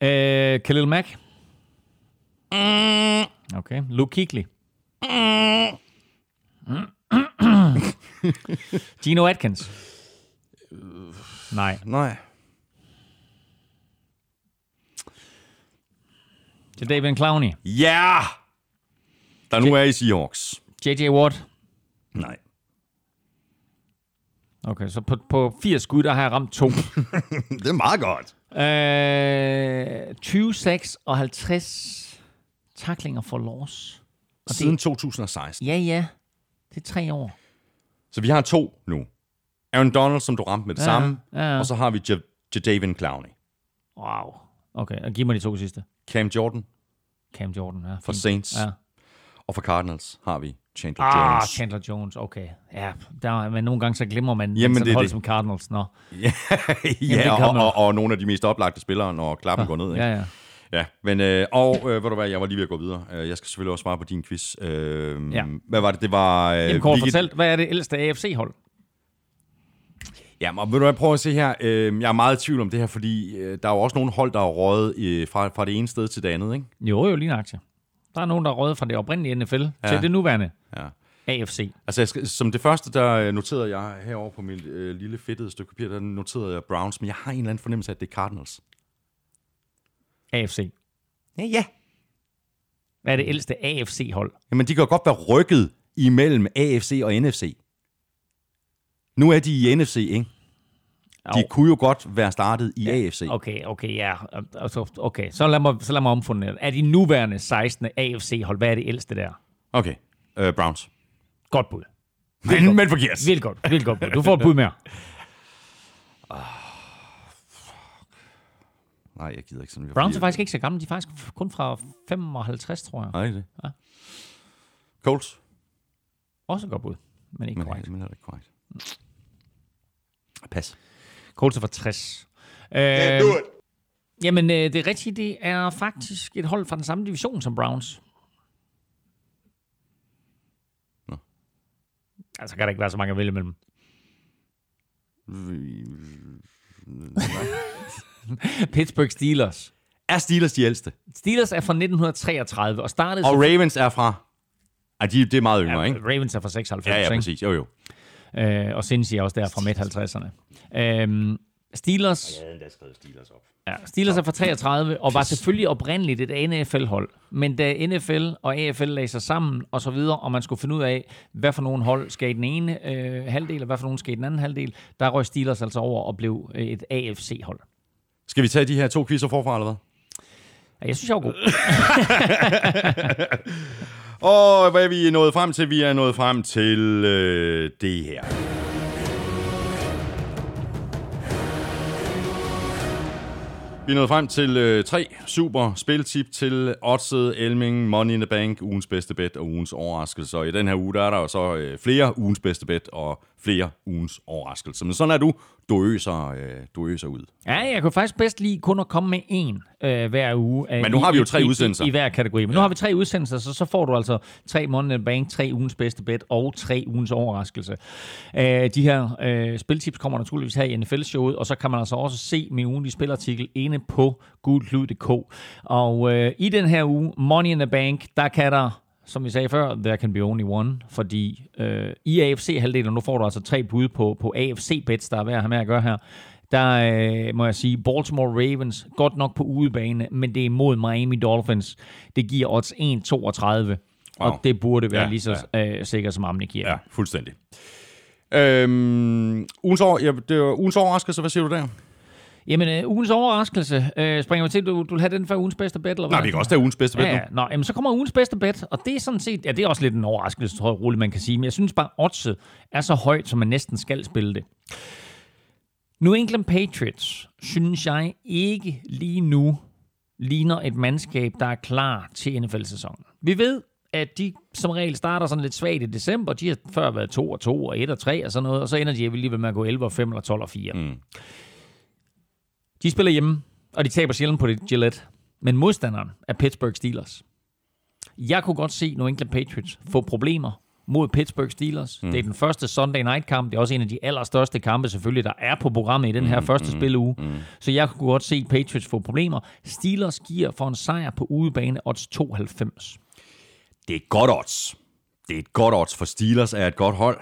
Øh, Khalil Mack. Mm. Okay. Luke Kuechly. Gino Atkins. Nej. Nej. Til David Clowney. Ja! Yeah! Der nu er i Seahawks. J.J. Watt. Nej. Okay, så på, på 80 skud, der har jeg ramt to. det er meget godt. øh, 20, 6 og 50 taklinger for loss. Og Siden 2016. Ja, ja. Det er tre år. Så vi har to nu. Aaron Donald, som du ramte med det Ja, samme. ja, ja. Og så har vi J- Jadavion Clowney. Wow. Okay, og giv mig de to sidste. Cam Jordan Cam Jordan, ja. for. Saints. Ja. Og for Cardinals har vi Chandler Ah, Jones. Chandler Jones, okay. Ja, der, men nogle gange så glemmer man Jamen, sådan det hold det. som Cardinals. Nå. ja, det og, kommer. og, og, nogle af de mest oplagte spillere, når klappen går ned. Ikke? Ja, ja. Ja, men øh, og øh, ved du hvad, jeg var lige ved at gå videre. Øh, jeg skal selvfølgelig også svare på din quiz. Øh, Ja. Hvad var det? Det var... Øh, Jamen, kort hvilket- fortalt, hvad er det ældste AFC-hold? Ja, men vil du hvad, prøve at se her. Øh, jeg er meget i tvivl om det her, fordi øh, der er jo også nogle hold, der er røget fra, fra det ene sted til det andet, ikke? Jo, jo, lige aktie. Der er nogen, der er røget fra det oprindelige NFL ja. til det nuværende Ja. AFC. Altså, jeg skal, som det første, der noterede jeg herover på mit øh, lille fedtede stykke papir, der noterede jeg Browns, men jeg har en eller anden fornemmelse af, at det er Cardinals. AFC. Ja, ja. Hvad er det ældste AFC-hold? Jamen, de kan godt være rykket imellem AFC og NFC. Nu er de i NFC, ikke? De Jo. kunne jo godt være startet i AFC. Okay, okay, ja. Altså, Okay, så lad mig, så lad mig omfundere. Er de nuværende 16. AFC-hold, hvad er det ældste der? Okay, uh, Browns. Godt bud. Men, men forkert. Vildt godt, vildt godt bud. Du får et bud mere. Nej, jeg gider ikke sådan. Browns er faktisk ikke så gamle. De er faktisk kun fra 55, tror jeg. Nej, det. Ja. Colts. Også et godt bud, men ikke Men, korrekt. men er det korrekt. Pas. Colts er fra 60. Yeah, do it. Jamen, øh, det er rigtigt. Det er faktisk et hold fra den samme division som Browns. Nå. Altså kan der ikke være så mange at vælge mellem. Pittsburgh Steelers. Er Steelers de ældste? Steelers er fra 1933 og startede... Og Ravens er fra... Ej, de, det er meget yngre, ja, ikke? Ravens er fra 96, Ja, ja, ikke? præcis. Jo, jo. Øh, og Cincy er også der fra midt-50'erne. Øhm, Steelers, Jeg havde endda skrevet Steelers op. ja, Steelers er fra 33, og var selvfølgelig oprindeligt et NFL-hold. Men da NFL og AFL lagde sig sammen, og så videre, og man skulle finde ud af, hvad for nogle hold skal i den ene øh, halvdel, og hvad for nogle skal i den anden halvdel, der røg Steelers altså over og blev øh, et AFC-hold. Skal vi tage de her to quizzer forfra, eller hvad? Ja, jeg synes, jeg var god. Og hvad er vi nået frem til? Vi er nået frem til øh, det her. Vi er nået frem til øh, tre super spiltip til Oddset, Elming, Money in the Bank, ugens bedste bet og ugens overraskelse. Og i den her uge, der er der jo så øh, flere ugens bedste bet og flere ugens overraskelser. Men sådan er du. Du øser, øh, du øser ud. Ja, jeg kunne faktisk bedst lige kun at komme med én øh, hver uge. Øh, Men nu i- har vi jo i- tre i- udsendelser. I, i hver kategori. Men nu har vi tre udsendelser, så, så får du altså tre the Bank, tre ugens bedste bet og tre ugens overraskelse. Øh, de her øh, spiltips kommer naturligvis her i NFL-showet, og så kan man altså også se min ugenlige spilartikel inde på gulklud.dk. Og øh, i den her uge, Money in the Bank, der kan der som vi sagde før, there can be only one, fordi øh, i AFC-halvdelen, nu får du altså tre bud på, på AFC-bets, der er værd at have med at gøre her, der øh, må jeg sige, Baltimore Ravens, godt nok på udebane, men det er mod Miami Dolphins. Det giver odds 1,32, wow. og det burde være Ja, ja, lige så ja. øh, sikkert som Amne giver. Ja, fuldstændig. Øhm, ugens, over, ja, det var ugens overraskelse, hvad siger du der? Jamen, øh, ugens overraskelse, øh, springer vi til, du, du vil have den for ugens bedste bet, eller hvad? Nej, vi kan også tage ugens bedste bet Ja, nu. ja. Nå, jamen, så kommer ugens bedste bet, og det er sådan set, ja, det er også lidt en overraskelse, tror jeg roligt, man kan sige, men jeg synes bare, oddset er så højt, som man næsten skal spille det. New England Patriots, synes jeg ikke lige nu ligner et mandskab, der er klar til NFL-sæsonen. Vi ved, at de som regel starter sådan lidt svagt i december. De har før været 2 og 2 og 1 og 3 og sådan noget, og så ender de alligevel med at gå 11 og 5 eller 12 og 4. Mm. De spiller hjemme, og de taber sjældent på det Gillette. Men modstanderen er Pittsburgh Steelers. Jeg kunne godt se New England Patriots få problemer mod Pittsburgh Steelers. Mm. Det er den første Sunday Night kamp. Det er også en af de allerstørste kampe selvfølgelig, der er på programmet i den her mm. første spilleuge. Mm. Så jeg kunne godt se Patriots få problemer. Steelers giver for en sejr på udebane odds 92. Det er godt odds. Det er et godt odds, for Steelers er et godt hold.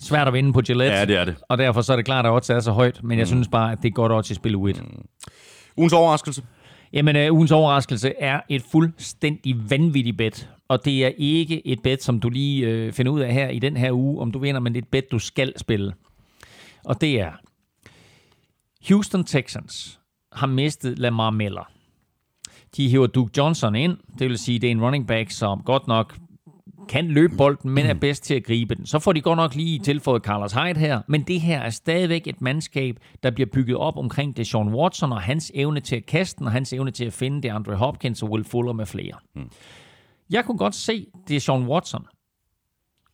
Svært at vinde på Gillette. Ja, det er det. Og derfor så er det klart, at odds er så højt. Men jeg Mm. synes bare, at det er godt odds i spil u 1. Ugens overraskelse. Jamen, øh, ugens overraskelse er et fuldstændig vanvittigt bet. Og det er ikke et bet, som du lige øh, finder ud af her i den her uge, om du vinder, men det er et bet, du skal spille. Og det er, Houston Texans har mistet Lamar Miller. De hiver Duke Johnson ind, det vil sige, det er en running back, som godt nok kan løbe bolden, men er bedst til at gribe den. Så får de godt nok lige tilføjet Carlos Hyde her, men det her er stadigvæk et mandskab, der bliver bygget op omkring Deshaun Watson og hans evne til at kaste den, og hans evne til at finde det Andre Hopkins og Will Fuller med flere. Mm. Jeg kunne godt se Deshaun Watson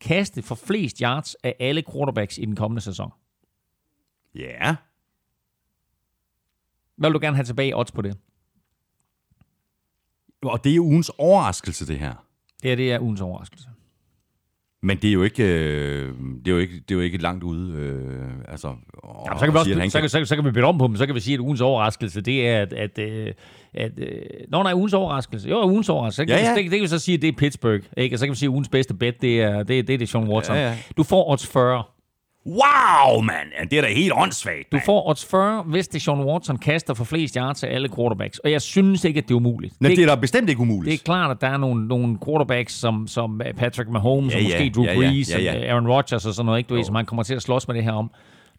kaste for flest yards af alle quarterbacks i den kommende sæson. Ja. Hvad vil du gerne have tilbage odds på det? Og det er ugens overraskelse, det her. Det her det er ugens overraskelse. Men det er jo ikke, øh, det er jo ikke, det er jo ikke langt ude. Øh, altså, og, Jamen, så, kan vi også, han så, kan, så, så kan vi bytte om på dem. Så kan vi sige, at ugens overraskelse, det er, at... at, øh, at øh, Nå, nej, ugens overraskelse. Jo, ugens overraskelse. Ja, ja. Det, det, kan vi så sige, at det er Pittsburgh. Ikke? Og så kan vi sige, at ugens bedste bet, det er, det, det er Deshaun Watson. Ja, ja. Du får odds 40. Wow, mand! Ja, det er da helt åndssvagt, Du mand. får odds 40, hvis Deshaun Watson kaster for flest yards til alle quarterbacks. Og jeg synes ikke, at det er umuligt. Men det, det er da bestemt ikke umuligt. det er klart, at der er nogle, nogle quarterbacks, som, som Patrick Mahomes, Ja, og ja, måske Drew ja, ja, Brees, ja, ja. og Aaron Rodgers og sådan noget, ikke, du ved, som han kommer til at slås med det her om.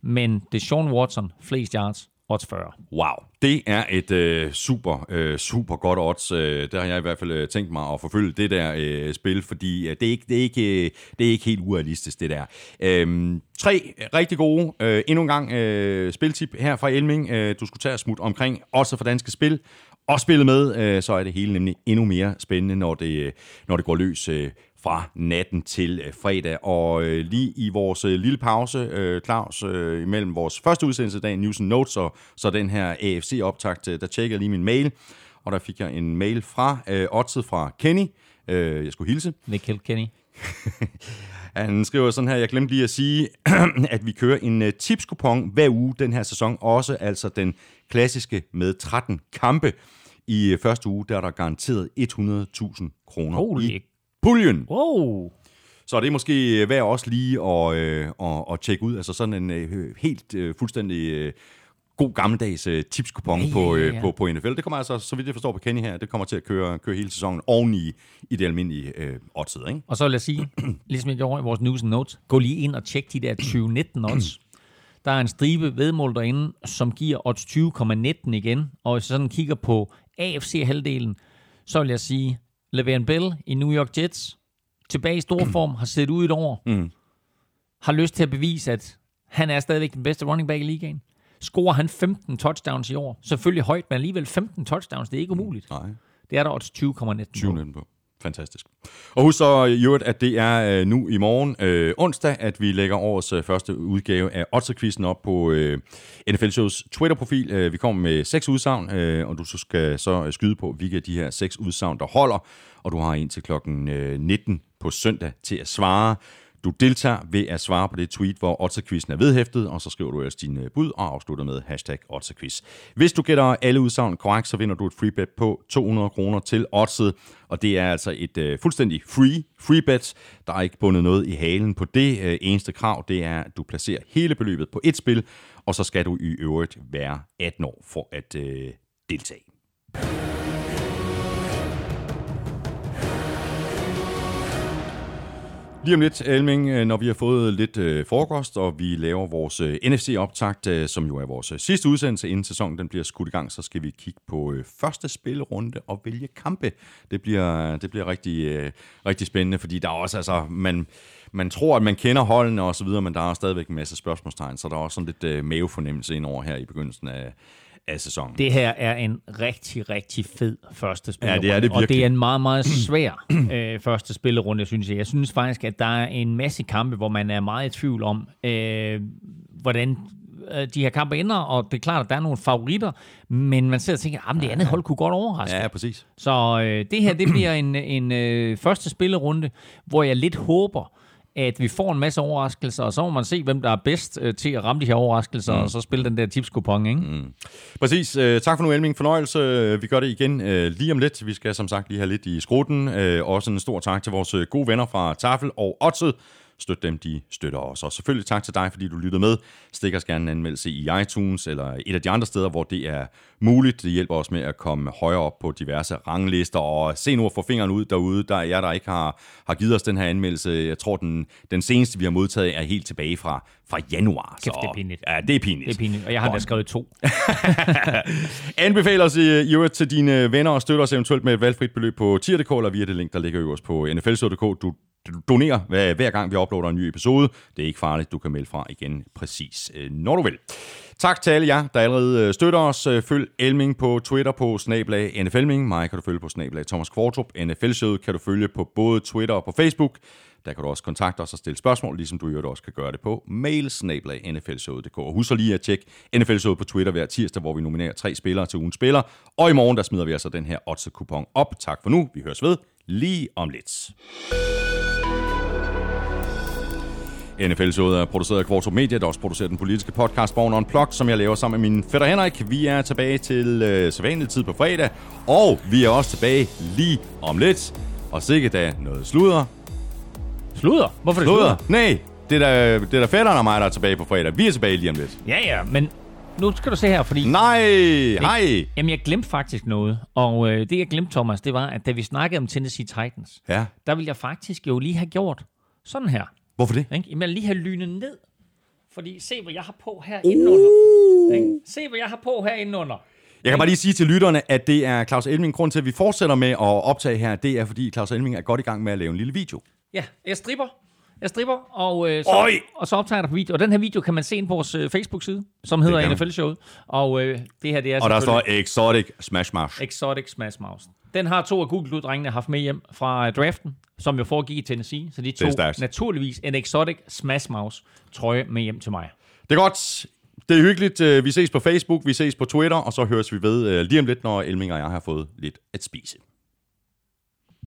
Men Deshaun Watson, flest yards, odds 40. Wow, det er et øh, super, øh, super godt odds. Øh, det har jeg i hvert fald øh, tænkt mig at forfølge det der øh, spil, fordi øh, det, er ikke, det, er ikke, øh, det er ikke helt urealistisk, det der. Øh, tre rigtig gode, øh, endnu en gang øh, spiltip her fra Elming. Øh, du skulle tage smut omkring, også for danske spil. Og spille med, øh, så er det hele nemlig endnu mere spændende, når det, øh, når det går løs øh, fra natten til øh, fredag. Og øh, lige i vores øh, lille pause, øh, Claus, øh, imellem vores første udsendelse i dag, News and Notes, og så den her AFC-optakt, øh, der tjekkede jeg lige min mail, og der fik jeg en mail fra øh, Oddset fra Kenny. Øh, jeg skulle hilse. Nick Kenny. Han skriver sådan her, jeg glemte lige at sige, at vi kører en tipskupon hver uge den her sæson, også altså den klassiske med 13 kampe. I første uge, der er der garanteret 100.000 kroner Holy. i puljen. Wow. Så det er måske øh, værd også lige at, øh, at, at tjekke ud. Altså sådan en øh, helt øh, fuldstændig øh, god gammeldags øh, tipskupon Ja, ja, på, øh, på, på NFL. Det kommer altså, så vidt jeg forstår på Kenny her, det kommer til at køre, køre hele sæsonen oven i, i det almindelige øh, oddset, ikke? Og så vil jeg sige, ligesom jeg gjorde i vores news and notes, gå lige ind og tjek de der 2019 odds. Der er en stribe vedmål derinde, som giver odds 20,19 igen. Og hvis jeg sådan kigger på AFC-halvdelen, så vil jeg sige, Le'Veon Bell i New York Jets, tilbage i stor form, har set ud et år, mm. har lyst til at bevise, at han er stadigvæk den bedste running back i ligaen. Scorer han 15 touchdowns i år, selvfølgelig højt, men alligevel 15 touchdowns, det er ikke umuligt. Nej. Det er der odds 20,19 på. 20 på. Fantastisk. Og husk så øh, i øvrigt, at det er øh, nu i morgen øh, onsdag, at vi lægger årets øh, første udgave af Otterquizzen op på øh, NFL Shows Twitter-profil. Øh, vi kommer med seks udsagn, øh, og du så skal så øh, skyde på, hvilke af de her seks udsagn, der holder. Og du har indtil klokken øh, 19 på søndag til at svare. Du deltager ved at svare på det tweet, hvor Otterquizzen er vedhæftet, og så skriver du ellers din øh, bud og afslutter med hashtag Otterquiz. Hvis du gætter alle udsagn korrekt, så vinder du et freebet på 200 kroner til Otset, og det er altså et øh, fuldstændig free freebet. Der er ikke bundet noget i halen på det. Øh, eneste krav, det er, at du placerer hele beløbet på et spil, og så skal du i øvrigt være 18 år for at øh, deltage. Lige om lidt, Elming, øh, når vi har fået lidt øh, frokost, og vi laver vores øh, NFC-optakt, øh, som jo er vores øh, sidste udsendelse inden sæsonen den bliver skudt i gang, så skal vi kigge på øh, første spillerunde og vælge kampe. Det bliver, det bliver rigtig, rigtig spændende, fordi der er også, altså, man, man tror, at man kender holdene og så videre, men der er stadigvæk en masse spørgsmålstegn, så der er også sådan lidt øh, mavefornemmelse ind over her i begyndelsen af, af sæsonen. Det her er en rigtig, rigtig fed første spillerunde. Ja, det er det Og det virkelig. er en meget, meget svær øh, første spillerunde, synes jeg. Jeg synes faktisk, at der er en masse kampe, hvor man er meget i tvivl om, øh, hvordan øh, de her kampe ender, og det er klart, at der er nogle favoritter, men man sidder og tænker, at det andet hold kunne godt overraske. Ja, præcis. Så øh, det her, det bliver en, en øh, første spillerunde, hvor jeg lidt håber, at vi får en masse overraskelser, og så må man se, hvem der er bedst øh, til at ramme de her overraskelser, mm. og så spille den der tipskupon, ikke? Mm. Præcis. Øh, tak for nu, Elming. Fornøjelse. Vi gør det igen øh, lige om lidt. Vi skal som sagt lige have lidt i skruten. Øh, også en stor tak til vores øh, gode venner fra Tafel og Otted. Støt dem, de støtter os. Og selvfølgelig tak til dig, fordi du lyttede med. Stik os gerne en anmeldelse i iTunes eller et af de andre steder, hvor det er muligt. Det hjælper os med at komme højere op på diverse ranglister. Og se nu at få fingeren ud derude. Der er jer, der ikke har, har givet os den her anmeldelse. Jeg tror, den, den seneste, vi har modtaget, er helt tilbage fra, fra januar. Kæft, det er pinligt. Ja, det er pinligt. Det er pinligt, og jeg har da skrevet to. Anbefal os i, i øvrigt til dine venner og støtter os eventuelt med et valgfrit beløb på tier.dk eller via det link, der ligger øverst på nflshow.dk. Du donere hver, hver gang, vi uploader en ny episode. Det er ikke farligt. Du kan melde fra igen præcis, øh, når du vil. Tak til alle jer, der allerede øh, støtter os. Øh, følg Elming på Twitter på snablag NFLming. Mig kan du følge på snablag Thomas Kvartrup. nfl kan du følge på både Twitter og på Facebook. Der kan du også kontakte os og stille spørgsmål, ligesom du i øvrigt også kan gøre det på mail snablag nflshowet.dk. Og husk lige at tjekke nfl på Twitter hver tirsdag, hvor vi nominerer tre spillere til ugens spiller. Og i morgen, der smider vi altså den her odds-kupon op. Tak for nu. Vi høres ved lige om lidt. NFL-showet er produceret af Kvartrup Media, der også producerer den politiske podcast Born Unplugged, som jeg laver sammen med min fætter Henrik. Vi er tilbage til øh, sædvanlig tid på fredag, og vi er også tilbage lige om lidt. Og sikkert da noget sludder. Sludder? Hvorfor er det Sludder? Nej, det er da, det er da fætteren og mig, der er tilbage på fredag. Vi er tilbage lige om lidt. Ja, ja, men nu skal du se her, fordi... Nej, hej. Jamen, jeg glemte faktisk noget. Og øh, det, jeg glemte, Thomas, det var, at da vi snakkede om Tennessee Titans, Ja, der ville jeg faktisk jo lige have gjort sådan her. Hvorfor det? Ikke? Jamen, lige have lynet ned. Fordi se, hvad jeg har på her indenunder. Ikke? Se, hvad jeg har på her indenunder. Jeg kan bare lige sige til lytterne, at det er Claus Elming. Grund til, at vi fortsætter med at optage her, det er, fordi Claus Elming er godt i gang med at lave en lille video. Ja, jeg stripper. Jeg stripper, og, øh, så, og så optager jeg dig på video. Og den her video kan man se ind på vores øh, Facebook-side, som hedder man. NFL-showet. Og øh, det her, det er Og der står Exotic Smash Smash. Exotic Smash Mouse. Den har to af Google-drengene haft med hjem fra øh, draften, som jo foregik i Tennessee. Så de tog stærkt. naturligvis en Exotic Smash Mouse trøje med hjem til mig. Det er godt. Det er hyggeligt. Øh, Vi ses på Facebook, vi ses på Twitter, og så høres vi ved øh, lige om lidt, når Elming og jeg har fået lidt at spise.